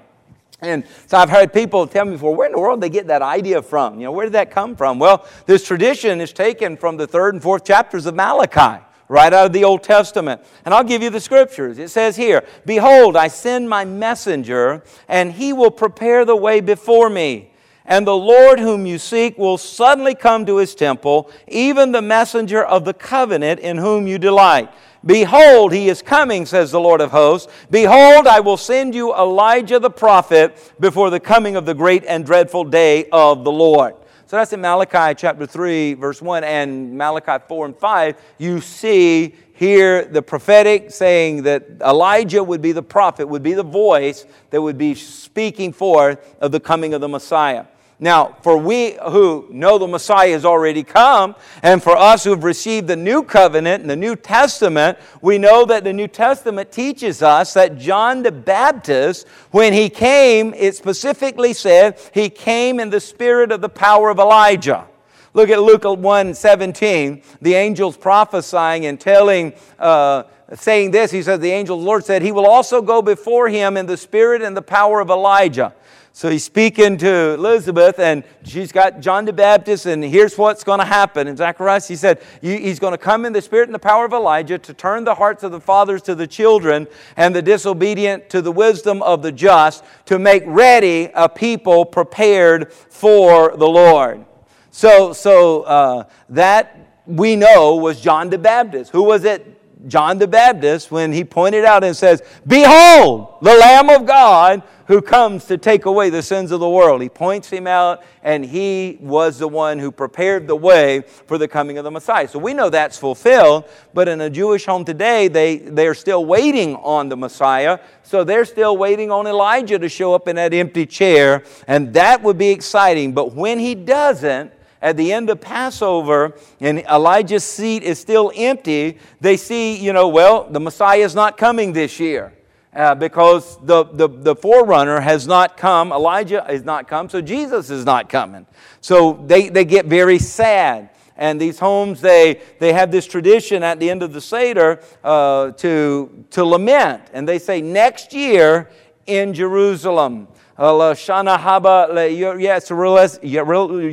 And so I've heard people tell me before, where in the world did they get that idea from? You know, where did that come from? Well, this tradition is taken from the third and fourth chapters of Malachi right out of the Old Testament. And I'll give you the scriptures. It says here, Behold, I send my messenger, and he will prepare the way before me. And the Lord whom you seek will suddenly come to his temple, even the messenger of the covenant in whom you delight. Behold, he is coming, says the Lord of hosts. Behold, I will send you Elijah the prophet before the coming of the great and dreadful day of the Lord. So that's in Malachi chapter 3, verse 1, and Malachi 4 and 5. You see here the prophetic saying that Elijah would be the prophet, would be the voice that would be speaking forth of the coming of the Messiah. Now, for we who know the Messiah has already come, and for us who have received the new covenant and the New Testament, we know that the New Testament teaches us that John the Baptist, when he came, it specifically said he came in the spirit of the power of Elijah. Look at Luke 1 17. The angels prophesying and telling, uh, saying this. He says, The angel of the Lord said, He will also go before him in the spirit and the power of Elijah so he's speaking to Elizabeth, and she's got John the Baptist, and here's what's going to happen. In Zacharias, he said, He's going to come in the spirit and the power of Elijah to turn the hearts of the fathers to the children, and the disobedient to the wisdom of the just, to make ready a people prepared for the Lord. So, so uh, that we know was John the Baptist. Who was it? John the Baptist when he pointed out and says, Behold, the Lamb of God who comes to take away the sins of the world. He points him out, and he was the one who prepared the way for the coming of the Messiah. So we know that's fulfilled, but in a Jewish home today, they, they're still waiting on the Messiah. So they're still waiting on Elijah to show up in that empty chair, and that would be exciting. But when he doesn't, at the end of Passover and Elijah's seat is still empty, they see, you know, well, the Messiah is not coming this year uh, because the, the, the forerunner has not come, Elijah has not come, so Jesus is not coming. So they, they get very sad. And these homes, they, they have this tradition at the end of the Seder uh, to, to lament. And they say, next year in Jerusalem.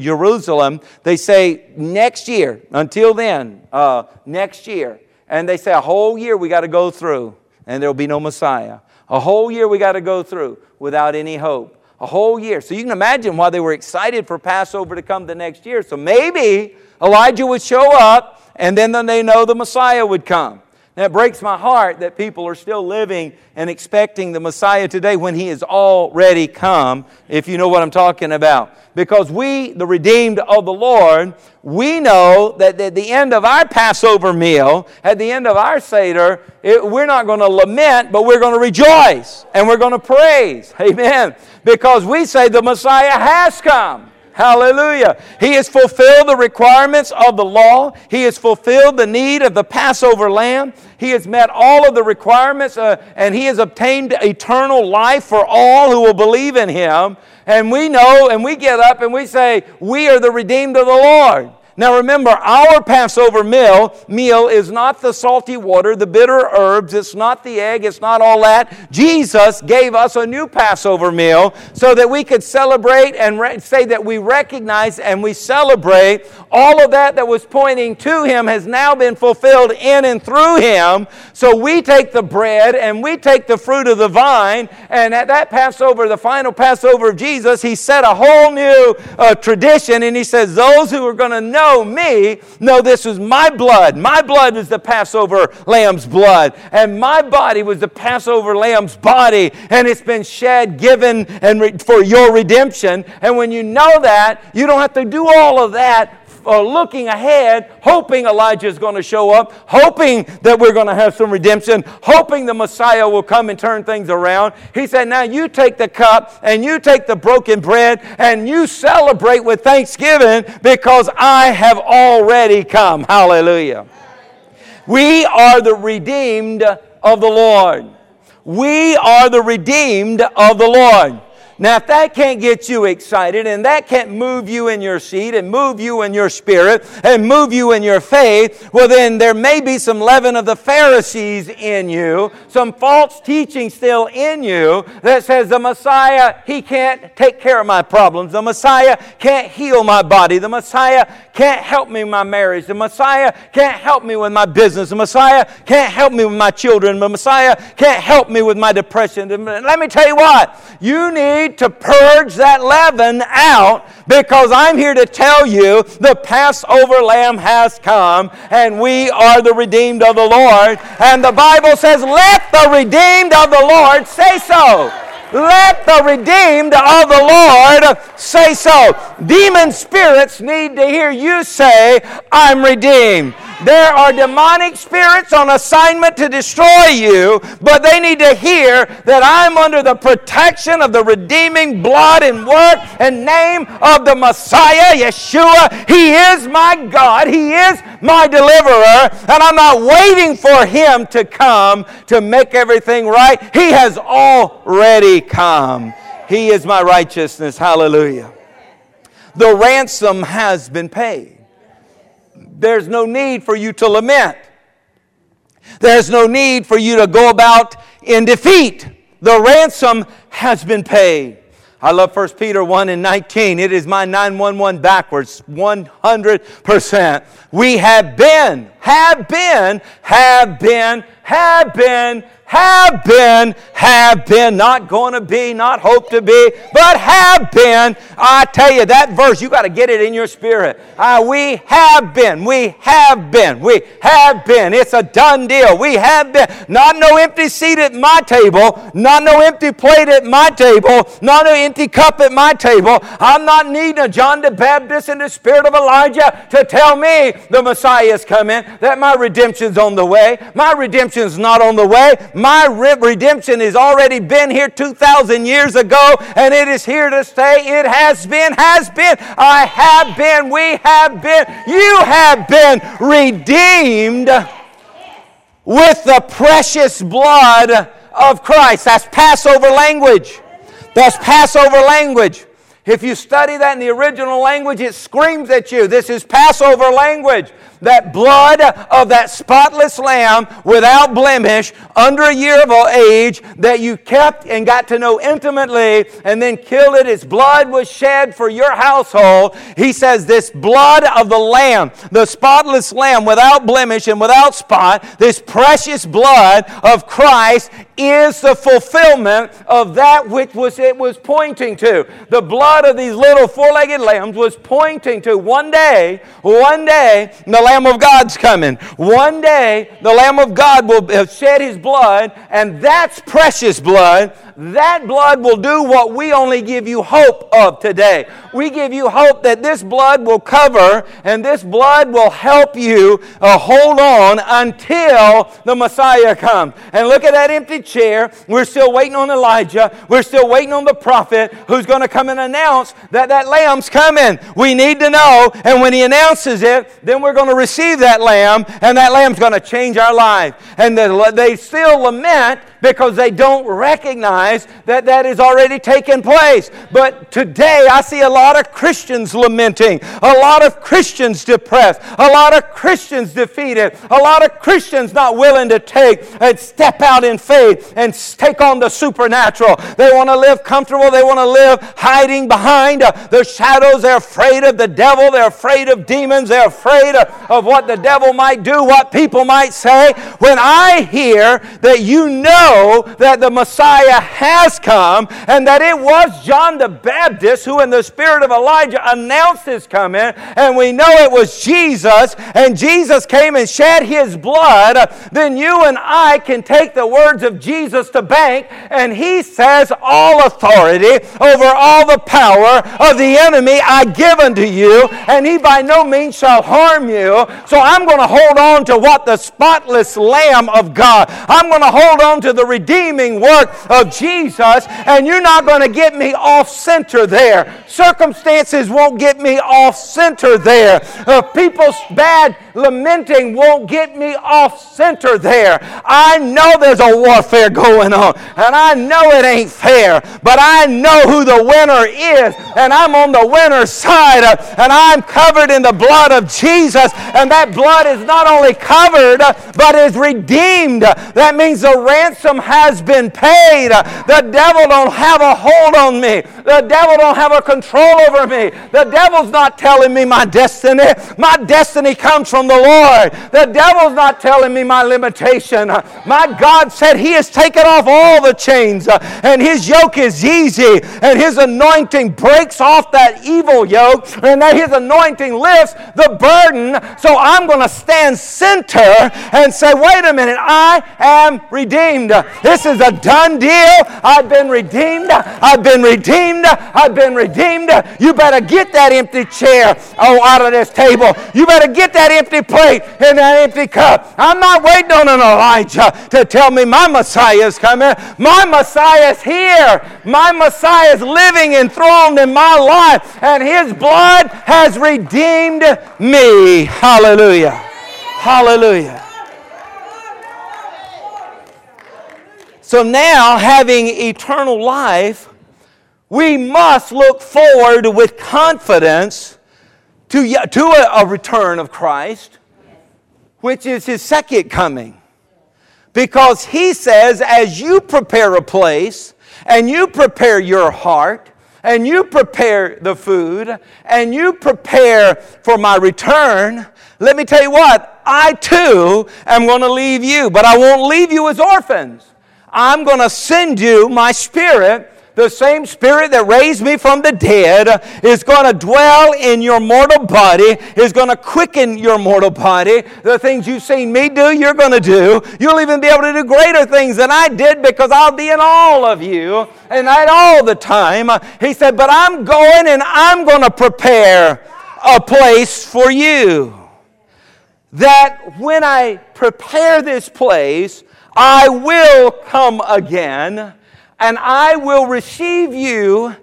Jerusalem. They say next year, until then, uh, next year. And they say a whole year we got to go through and there'll be no Messiah. A whole year we got to go through without any hope. A whole year. So you can imagine why they were excited for Passover to come the next year. So maybe Elijah would show up and then they know the Messiah would come. Now, it breaks my heart that people are still living and expecting the Messiah today when he has already come, if you know what I'm talking about. Because we, the redeemed of the Lord, we know that at the end of our Passover meal, at the end of our Seder, it, we're not going to lament, but we're going to rejoice and we're going to praise. Amen. Because we say the Messiah has come. Hallelujah. He has fulfilled the requirements of the law. He has fulfilled the need of the Passover lamb. He has met all of the requirements uh, and he has obtained eternal life for all who will believe in him. And we know and we get up and we say, We are the redeemed of the Lord. Now remember, our Passover meal, meal is not the salty water, the bitter herbs, it's not the egg, it's not all that. Jesus gave us a new Passover meal so that we could celebrate and re- say that we recognize and we celebrate all of that that was pointing to Him has now been fulfilled in and through Him. So we take the bread and we take the fruit of the vine, and at that Passover, the final Passover of Jesus, He set a whole new uh, tradition, and He says, Those who are going to know know me know this was my blood. My blood was the Passover lamb's blood, and my body was the Passover lamb's body, and it's been shed, given, and re- for your redemption. And when you know that, you don't have to do all of that uh, looking ahead, hoping Elijah is going to show up, hoping that we're going to have some redemption, hoping the Messiah will come and turn things around. He said, Now you take the cup and you take the broken bread and you celebrate with thanksgiving because I have already come. Hallelujah. We are the redeemed of the Lord. We are the redeemed of the Lord. Now, if that can't get you excited and that can't move you in your seat and move you in your spirit and move you in your faith, well, then there may be some leaven of the Pharisees in you, some false teaching still in you that says the Messiah, he can't take care of my problems. The Messiah can't heal my body. The Messiah can't help me in my marriage. The Messiah can't help me with my business. The Messiah can't help me with my children. The Messiah can't help me with my depression. Let me tell you what, you need need to purge that leaven out because I'm here to tell you the Passover lamb has come and we are the redeemed of the Lord. And the Bible says, Let the redeemed of the Lord say so. Let the redeemed of the Lord say so. Demon spirits need to hear you say, I'm redeemed. There are demonic spirits on assignment to destroy you, but they need to hear that I'm under the protection of the redeeming blood and work and name of the Messiah, Yeshua. He is my God, He is my deliverer, and I'm not waiting for Him to come to make everything right. He has already come. He is my righteousness. Hallelujah. The ransom has been paid there's no need for you to lament. There's no need for you to go about in defeat. The ransom has been paid. I love 1 Peter 1 and 19. It is my 911 backwards, 100%. We have been, have been, have been, have been, have been, have been, not going to be, not hope to be, but have been. I tell you, that verse, you got to get it in your spirit. Uh, we have been, we have been, we have been. It's a done deal. We have been. Not no empty seat at my table, not no empty plate at my table, not no empty cup at my table. I'm not needing a John the Baptist and the spirit of Elijah to tell me the Messiah is coming, that my redemption's on the way. My redemption's not on the way. My redemption has already been here 2,000 years ago, and it is here to stay. It has been, has been. I have been, we have been, you have been redeemed with the precious blood of Christ. That's Passover language. That's Passover language. If you study that in the original language, it screams at you. This is Passover language that blood of that spotless lamb without blemish, under a year of age, that you kept and got to know intimately and then killed it. Its blood was shed for your household. He says, This blood of the lamb, the spotless lamb without blemish and without spot, this precious blood of Christ is the fulfillment of that which was it was pointing to. The blood of these little four-legged lambs was pointing to one day, one day, the Lamb of God's coming. One day, the Lamb of God will shed his blood, and that's precious blood that blood will do what we only give you hope of today. We give you hope that this blood will cover and this blood will help you uh, hold on until the Messiah comes. And look at that empty chair. We're still waiting on Elijah. We're still waiting on the prophet who's going to come and announce that that lamb's coming. We need to know. And when he announces it, then we're going to receive that lamb and that lamb's going to change our life. And they still lament because they don't recognize that that is already taken place. But today I see a lot of Christians lamenting, a lot of Christians depressed, a lot of Christians defeated, a lot of Christians not willing to take and step out in faith and take on the supernatural. They want to live comfortable, they want to live hiding behind uh, the shadows. They're afraid of the devil, they're afraid of demons, they're afraid of, of what the devil might do, what people might say. When I hear that you know know that the Messiah has come and that it was John the Baptist who, in the spirit of Elijah, announced his coming. And we know it was Jesus, and Jesus came and shed his blood. Then you and I can take the words of Jesus to bank, and he says, All authority over all the power of the enemy I give unto you, and he by no means shall harm you. So I'm going to hold on to what the spotless Lamb of God, I'm going to hold on to the redeeming work of Jesus, and you're not going to get me off center there. Circumstances won't get me off center there. Uh, people's bad lamenting won't get me off center there. I know there's a warfare going on, and I know it ain't fair, but I know who the winner is, and I'm on the winner's side, uh, and I'm covered in the blood of Jesus, and that blood is not only covered, uh, but is redeemed. That means the ransom has been paid. The devil don't have a hold on me. The devil don't have a control over me. The devil's not telling me my destiny. My destiny comes from the Lord. The devil's not telling me my limitation. My God said he has taken off all the chains and his yoke is easy and his anointing breaks off that evil yoke and that his anointing lifts the burden. So I'm going to stand center and say, wait a minute, I am redeemed. This is a done deal. I've been redeemed. I've been redeemed. I've been redeemed. You better get that empty chair oh, out of this table. You better get that empty plate and that empty cup. I'm not waiting on an Elijah to tell me my Messiah is coming. My Messiah is here. My Messiah is living enthroned in my life, and his blood has redeemed me. Hallelujah. Hallelujah. So now, having eternal life, we must look forward with confidence to, to a, a return of Christ, which is his second coming. Because he says, as you prepare a place and you prepare your heart, and you prepare the food, and you prepare for my return, let me tell you what, I too am going to leave you, but I won't leave you as orphans. I'm going to send you my spirit. The same spirit that raised me from the dead is going to dwell in your mortal body, is going to quicken your mortal body. The things you've seen me do, you're going to do. You'll even be able to do greater things than I did because I'll be in all of you and at all the time. He said, But I'm going and I'm going to prepare a place for you. That when I prepare this place, I will come again, and I will receive you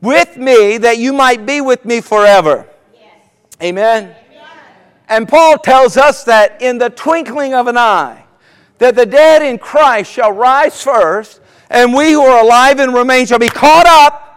with me that you might be with me forever. Yes. Amen. Amen. And Paul tells us that in the twinkling of an eye, that the dead in Christ shall rise first, and we who are alive and remain shall be caught up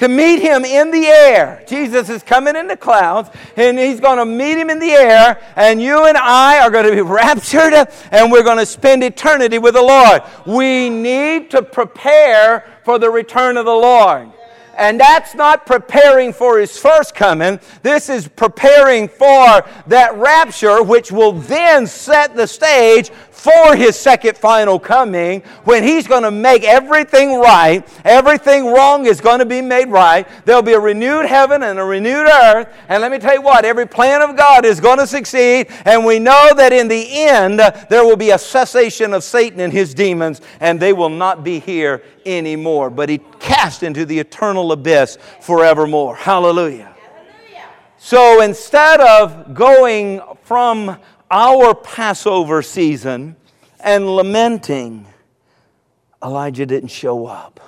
to meet him in the air. Jesus is coming in the clouds, and he's going to meet him in the air, and you and I are going to be raptured, and we're going to spend eternity with the Lord. We need to prepare for the return of the Lord. And that's not preparing for his first coming. This is preparing for that rapture, which will then set the stage for his second final coming when he's going to make everything right. Everything wrong is going to be made right. There'll be a renewed heaven and a renewed earth. And let me tell you what, every plan of God is going to succeed. And we know that in the end, there will be a cessation of Satan and his demons, and they will not be here anymore. But he cast into the eternal abyss forevermore. Hallelujah. So instead of going from our Passover season and lamenting, Elijah didn't show up.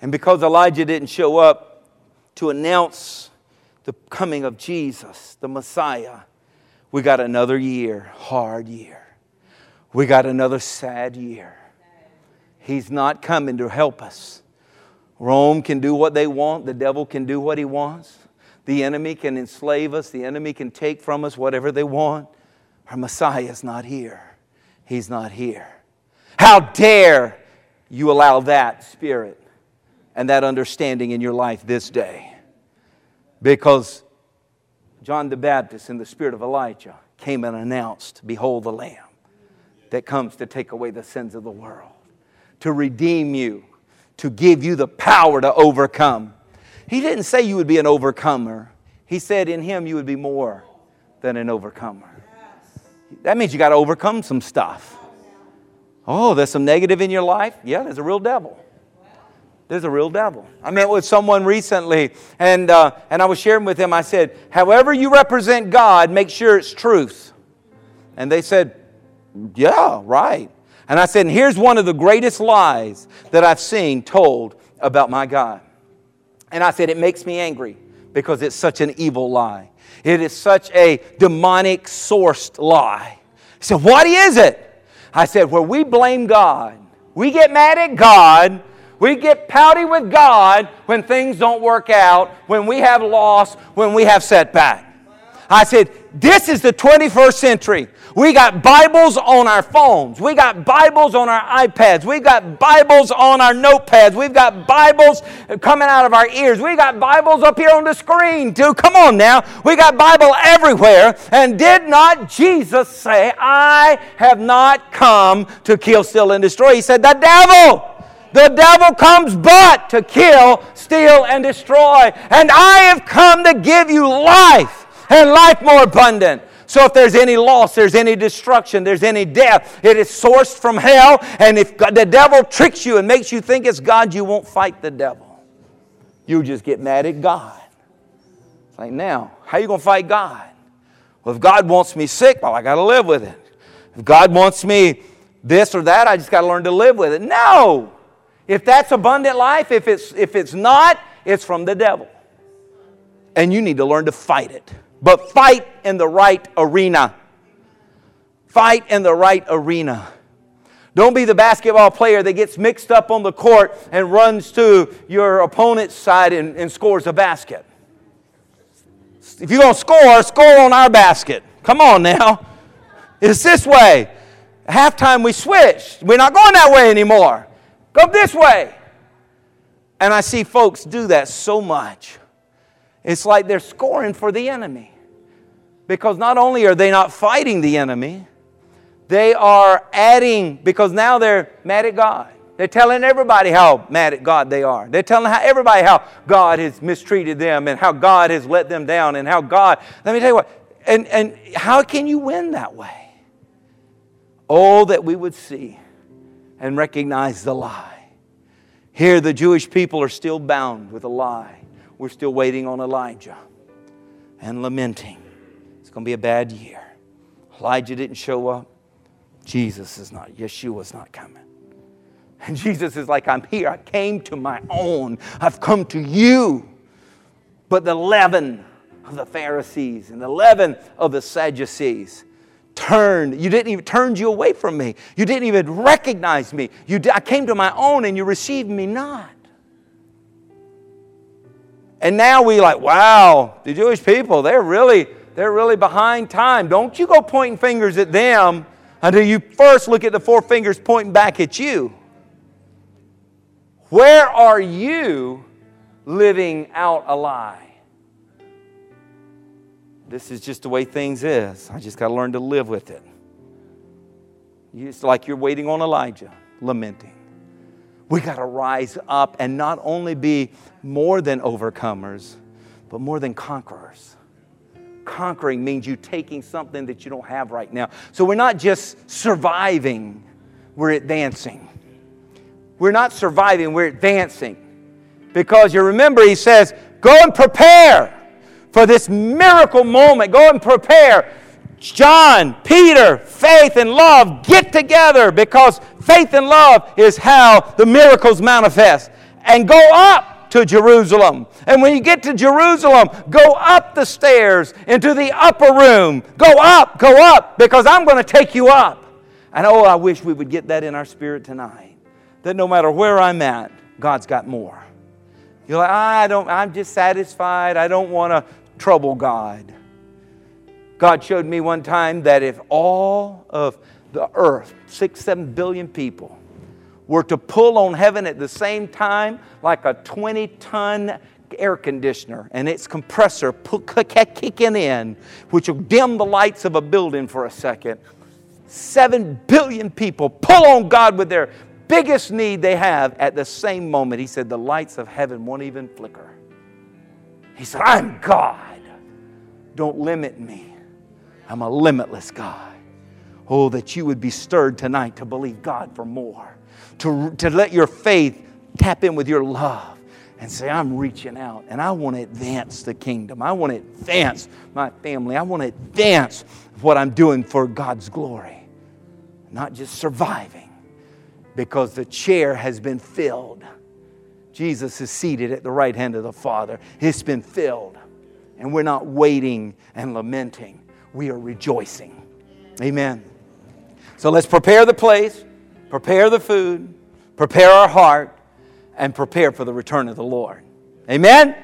And because Elijah didn't show up to announce the coming of Jesus, the Messiah, we got another year, hard year. We got another sad year. He's not coming to help us. Rome can do what they want, the devil can do what he wants. The enemy can enslave us, the enemy can take from us whatever they want. Our Messiah is not here. He's not here. How dare you allow that spirit and that understanding in your life this day? Because John the Baptist, in the spirit of Elijah, came and announced, Behold the Lamb that comes to take away the sins of the world, to redeem you, to give you the power to overcome. He didn't say you would be an overcomer, He said in Him you would be more than an overcomer. That means you got to overcome some stuff. Oh, there's some negative in your life? Yeah, there's a real devil. There's a real devil. I met with someone recently, and, uh, and I was sharing with them, I said, however you represent God, make sure it's truth. And they said, yeah, right. And I said, and here's one of the greatest lies that I've seen told about my God. And I said, it makes me angry because it's such an evil lie. It is such a demonic sourced lie. He said, What is it? I said, Where we blame God. We get mad at God. We get pouty with God when things don't work out, when we have loss, when we have setback. I said, This is the 21st century. We got Bibles on our phones. We got Bibles on our iPads. We got Bibles on our notepads. We've got Bibles coming out of our ears. We got Bibles up here on the screen, too. Come on now. We got Bible everywhere. And did not Jesus say, I have not come to kill, steal, and destroy? He said, The devil. The devil comes but to kill, steal, and destroy. And I have come to give you life and life more abundant. So if there's any loss, there's any destruction, there's any death, it is sourced from hell. And if the devil tricks you and makes you think it's God, you won't fight the devil. You just get mad at God. It's like, now, how are you going to fight God? Well, if God wants me sick, well, I got to live with it. If God wants me this or that, I just got to learn to live with it. No. If that's abundant life, if it's, if it's not, it's from the devil. And you need to learn to fight it but fight in the right arena. Fight in the right arena. Don't be the basketball player that gets mixed up on the court and runs to your opponent's side and, and scores a basket. If you're going to score, score on our basket. Come on now. It's this way. halftime, we switched. We're not going that way anymore. Go this way. And I see folks do that so much. It's like they're scoring for the enemy. Because not only are they not fighting the enemy, they are adding, because now they're mad at God. They're telling everybody how mad at God they are. They're telling everybody how God has mistreated them and how God has let them down and how God, let me tell you what, and, and how can you win that way? Oh, that we would see and recognize the lie. Here, the Jewish people are still bound with a lie. We're still waiting on Elijah and lamenting going to be a bad year. Elijah didn't show up. Jesus is not, Yeshua's not coming. And Jesus is like, I'm here. I came to my own. I've come to you. But the leaven of the Pharisees and the leaven of the Sadducees turned. You didn't even turned you away from me. You didn't even recognize me. You, I came to my own and you received me not. And now we like, wow, the Jewish people, they're really they're really behind time. Don't you go pointing fingers at them until you first look at the four fingers pointing back at you. Where are you living out a lie? This is just the way things is. I just got to learn to live with it. It's like you're waiting on Elijah, lamenting. We got to rise up and not only be more than overcomers, but more than conquerors. Conquering means you taking something that you don't have right now. So we're not just surviving, we're advancing. We're not surviving, we're advancing. Because you remember, he says, go and prepare for this miracle moment. Go and prepare. John, Peter, faith and love get together because faith and love is how the miracles manifest. And go up to Jerusalem. And when you get to Jerusalem, go up the stairs into the upper room. Go up, go up, because I'm going to take you up. And oh, I wish we would get that in our spirit tonight. That no matter where I'm at, God's got more. You're like, ah, I don't, I'm just satisfied. I don't want to trouble God. God showed me one time that if all of the earth, six, seven billion people, were to pull on heaven at the same time like a 20 ton air conditioner and its compressor kicking in, which will dim the lights of a building for a second. Seven billion people pull on God with their biggest need they have at the same moment. He said, The lights of heaven won't even flicker. He said, I'm God. Don't limit me. I'm a limitless God. Oh, that you would be stirred tonight to believe God for more, to, to let your faith tap in with your love and say, I'm reaching out and I want to advance the kingdom. I want to advance my family. I want to advance what I'm doing for God's glory, not just surviving because the chair has been filled. Jesus is seated at the right hand of the Father. It's been filled. And we're not waiting and lamenting, we are rejoicing. Amen. So let's prepare the place, prepare the food, prepare our heart, and prepare for the return of the Lord. Amen?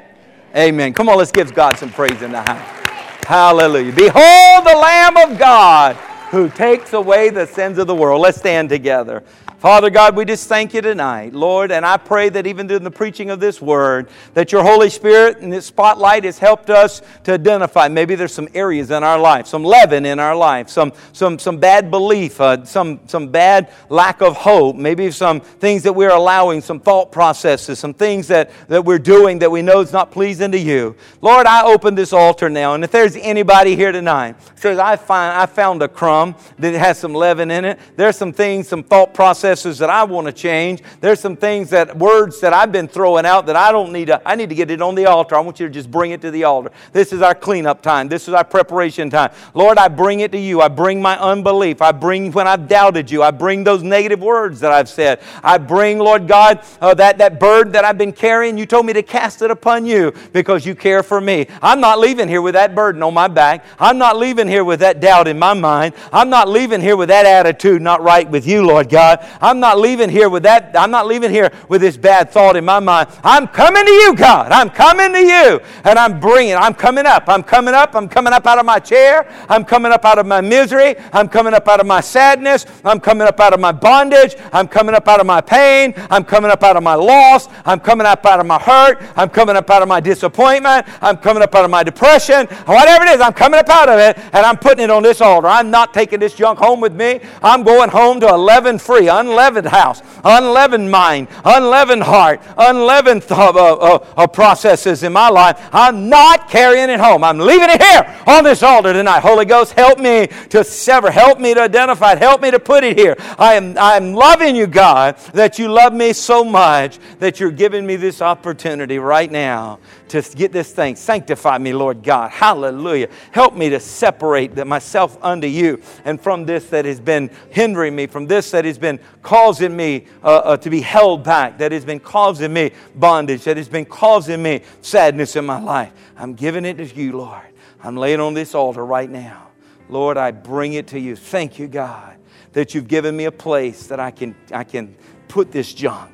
Amen. Come on, let's give God some praise in the house. Hallelujah. Behold the Lamb of God who takes away the sins of the world. Let's stand together. Father God, we just thank you tonight, Lord, and I pray that even during the preaching of this word, that your Holy Spirit and this spotlight has helped us to identify maybe there's some areas in our life, some leaven in our life, some, some, some bad belief, uh, some, some bad lack of hope, maybe some things that we're allowing, some thought processes, some things that, that we're doing that we know is not pleasing to you. Lord, I open this altar now, and if there's anybody here tonight says, I, find, I found a crumb that has some leaven in it, there's some things, some thought processes, processes that I want to change. There's some things that words that I've been throwing out that I don't need to, I need to get it on the altar. I want you to just bring it to the altar. This is our cleanup time. This is our preparation time. Lord, I bring it to you. I bring my unbelief. I bring when I've doubted you. I bring those negative words that I've said. I bring, Lord God, uh, that, that bird that I've been carrying. You told me to cast it upon you because you care for me. I'm not leaving here with that burden on my back. I'm not leaving here with that doubt in my mind. I'm not leaving here with that attitude not right with you, Lord God. I'm not leaving here with that. I'm not leaving here with this bad thought in my mind. I'm coming to you, God. I'm coming to you. And I'm bringing, I'm coming up. I'm coming up. I'm coming up out of my chair. I'm coming up out of my misery. I'm coming up out of my sadness. I'm coming up out of my bondage. I'm coming up out of my pain. I'm coming up out of my loss. I'm coming up out of my hurt. I'm coming up out of my disappointment. I'm coming up out of my depression. Whatever it is, I'm coming up out of it and I'm putting it on this altar. I'm not taking this junk home with me. I'm going home to a leaven free, unleavened house, unleavened mind, unleavened heart, unleavened th- uh, uh, uh, processes in my life. I'm not carrying it home. I'm leaving it here on this altar tonight. Holy Ghost, help me to sever, help me to identify it, help me to put it here. I am, I am loving you, God, that you love me so much that you're giving me this opportunity right now to get this thing. Sanctify me, Lord God. Hallelujah. Help me to separate myself unto you and from this that has been hindering me, from this that has been causing me uh, uh, to be held back, that has been causing me bondage, that has been causing me sadness in my life. I'm giving it to you, Lord. I'm laying on this altar right now. Lord, I bring it to you. Thank you, God, that you've given me a place that I can, I can put this junk,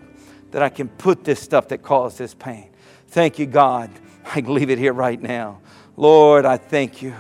that I can put this stuff that caused this pain. Thank you, God. I leave it here right now. Lord, I thank you.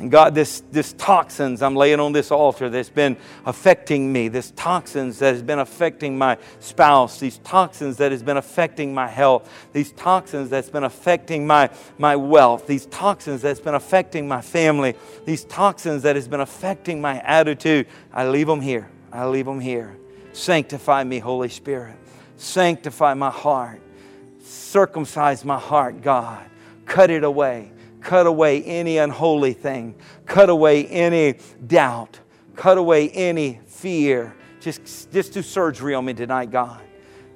And God, this, this toxins I'm laying on this altar that's been affecting me, this toxins that has been affecting my spouse, these toxins that has been affecting my health, these toxins that's been affecting my, my wealth, these toxins that's been affecting my family, these toxins that has been affecting my attitude, I leave them here. I leave them here. Sanctify me, Holy Spirit. Sanctify my heart. Circumcise my heart, God. Cut it away. Cut away any unholy thing. Cut away any doubt. Cut away any fear. Just, just do surgery on me tonight, God.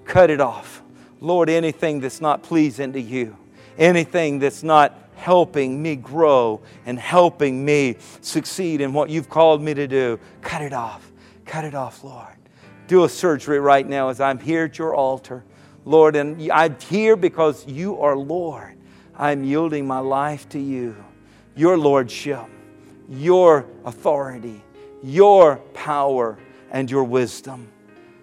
Cut it off. Lord, anything that's not pleasing to you, anything that's not helping me grow and helping me succeed in what you've called me to do, cut it off. Cut it off, Lord. Do a surgery right now as I'm here at your altar. Lord, and I'm here because you are Lord. I'm yielding my life to you, your lordship, your authority, your power, and your wisdom.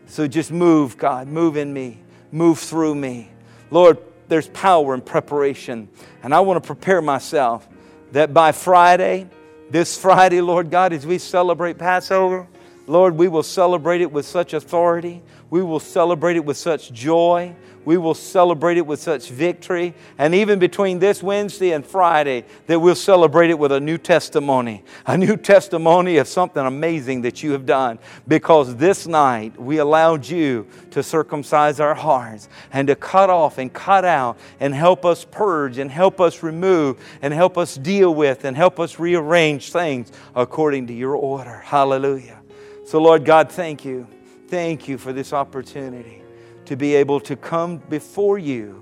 So just move, God, move in me, move through me. Lord, there's power in preparation, and I want to prepare myself that by Friday, this Friday, Lord God, as we celebrate Passover, Lord, we will celebrate it with such authority. We will celebrate it with such joy. We will celebrate it with such victory. And even between this Wednesday and Friday, that we'll celebrate it with a new testimony, a new testimony of something amazing that you have done. Because this night we allowed you to circumcise our hearts and to cut off and cut out and help us purge and help us remove and help us deal with and help us rearrange things according to your order. Hallelujah. So, Lord God, thank you. Thank you for this opportunity to be able to come before you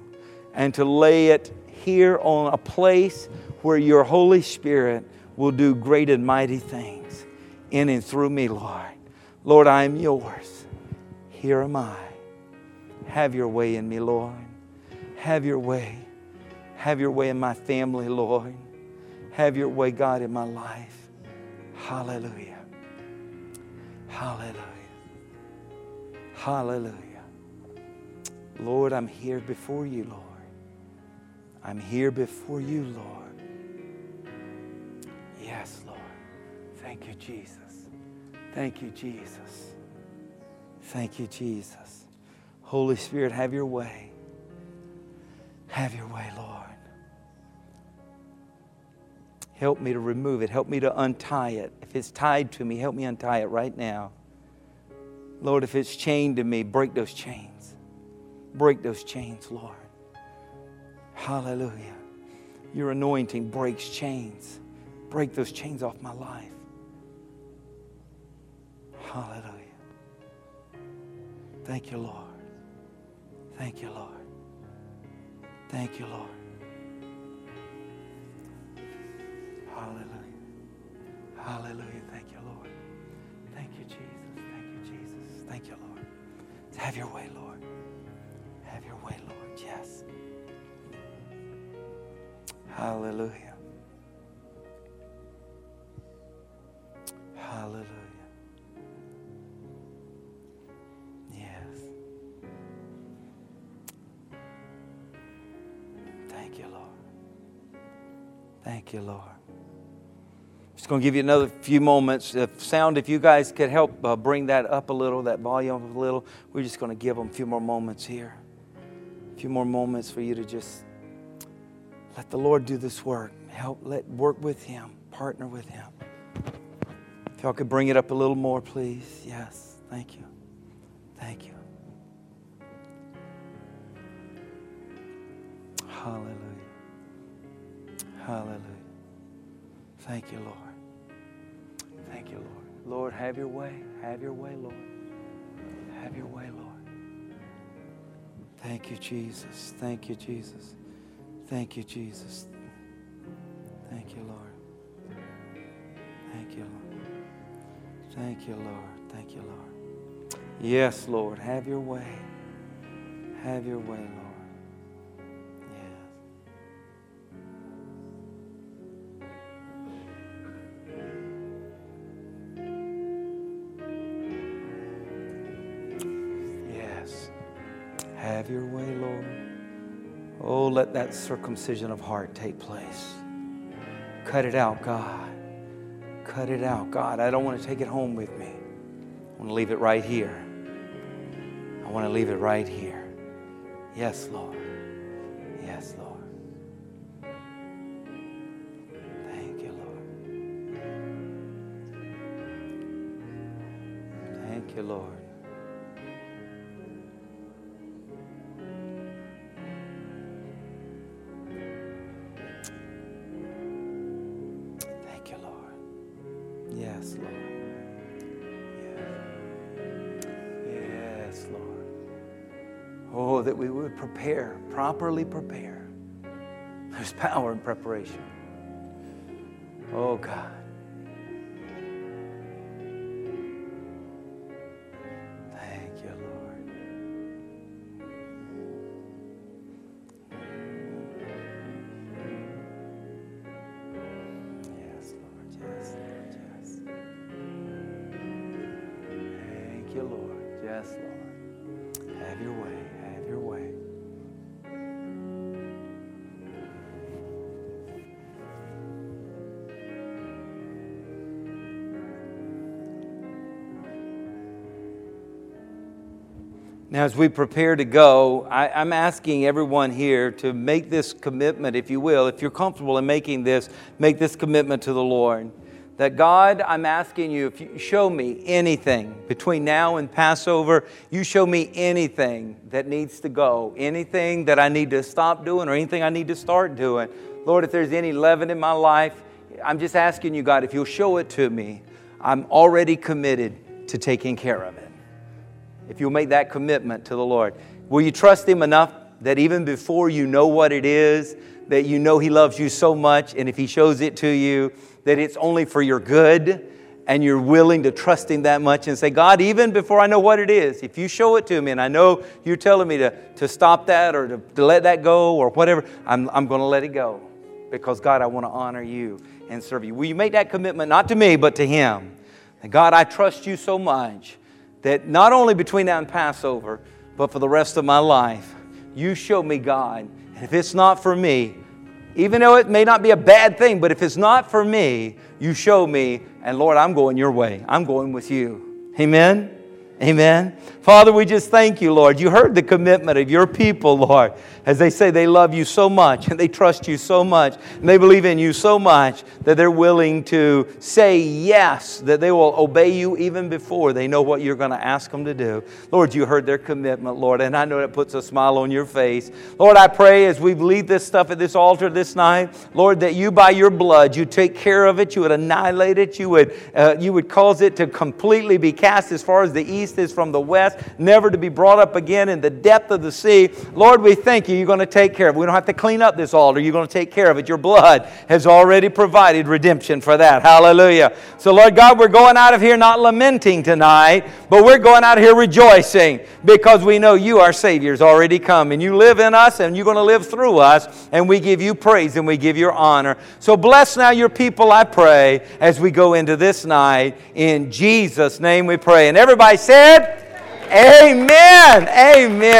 and to lay it here on a place where your Holy Spirit will do great and mighty things in and through me, Lord. Lord, I am yours. Here am I. Have your way in me, Lord. Have your way. Have your way in my family, Lord. Have your way, God, in my life. Hallelujah. Hallelujah. Hallelujah. Lord, I'm here before you, Lord. I'm here before you, Lord. Yes, Lord. Thank you, Jesus. Thank you, Jesus. Thank you, Jesus. Holy Spirit, have your way. Have your way, Lord. Help me to remove it. Help me to untie it. If it's tied to me, help me untie it right now. Lord, if it's chained to me, break those chains. Break those chains, Lord. Hallelujah. Your anointing breaks chains. Break those chains off my life. Hallelujah. Thank you, Lord. Thank you, Lord. Thank you, Lord. Hallelujah. Hallelujah. Thank you, Lord. Thank you, Jesus. Thank you, Jesus. Thank you, Lord. Have your way, Lord. Yes. Hallelujah. Hallelujah. Yes. Thank you, Lord. Thank you, Lord. Just going to give you another few moments. If sound, if you guys could help uh, bring that up a little, that volume up a little, we're just going to give them a few more moments here few more moments for you to just let the Lord do this work. Help, let work with Him, partner with Him. If y'all could bring it up a little more, please. Yes, thank you. Thank you. Hallelujah. Hallelujah. Thank you, Lord. Thank you, Lord. Lord, have your way. Have your way, Lord. Have your way. Thank you, Jesus. Thank you, Jesus. Thank you, Jesus. Thank you, Lord. Thank you, Lord. Thank you, Lord. Thank you, Lord. Yes, Lord. Have your way. Have your way, Lord. Let that circumcision of heart take place. Cut it out, God. Cut it out, God. I don't want to take it home with me. I want to leave it right here. I want to leave it right here. Yes, Lord. Properly prepare. There's power in preparation. As we prepare to go, I, am asking everyone here to make this commitment, if you will. If you're comfortable in making this, make this commitment to the Lord. That God, I'm asking you, if you show me anything between now and Passover, you show me anything that needs to go, anything that I need to stop doing or anything I need to start doing. Lord, if there's any leaven in my life, I'm just asking you, God, if you'll show it to me, I'm already committed to taking care of it if you'll make that commitment to the Lord. Will you trust Him enough that even before you know what it is, that you know He loves you so much, and if He shows it to you, that it's only for your good, and you're willing to trust Him that much and say, God, even before I know what it is, if you show it to me, and I know you're telling me to, to stop that or to, to let that go or whatever, I'm, I'm going to let it go because, God, I want to honor you and serve you. Will you make that commitment, not to me, but to Him? God, I trust you so much that not only between now and Passover, but for the rest of my life, you show me God. And if it's not for me, even though it may not be a bad thing, but if it's not for me, you show me, and Lord, I'm going your way. I'm going with you. Amen. Amen. Father, we just thank you, Lord. You heard the commitment of your people, Lord, as they say they love you so much and they trust you so much and they believe in you so much that they're willing to say yes, that they will obey you even before they know what you're going to ask them to do. Lord, you heard their commitment, Lord, and I know it puts a smile on your face. Lord, I pray as we leave this stuff at this altar this night, Lord, that you by your blood, you take care of it, you would annihilate it, you would, uh, you would cause it to completely be cast as far as the east is from the west, never to be brought up again in the depth of the sea. Lord, we thank you. You're going to take care of it. We don't have to clean up this altar. You're going to take care of it. Your blood has already provided redemption for that. Hallelujah. So, Lord God, we're going out of here not lamenting tonight, but we're going out of here rejoicing because we know you, our Savior, has already come and you live in us and you're going to live through us. And we give you praise and we give you honor. So, bless now your people, I pray, as we go into this night. In Jesus' name we pray. And everybody said, Amen. Amen.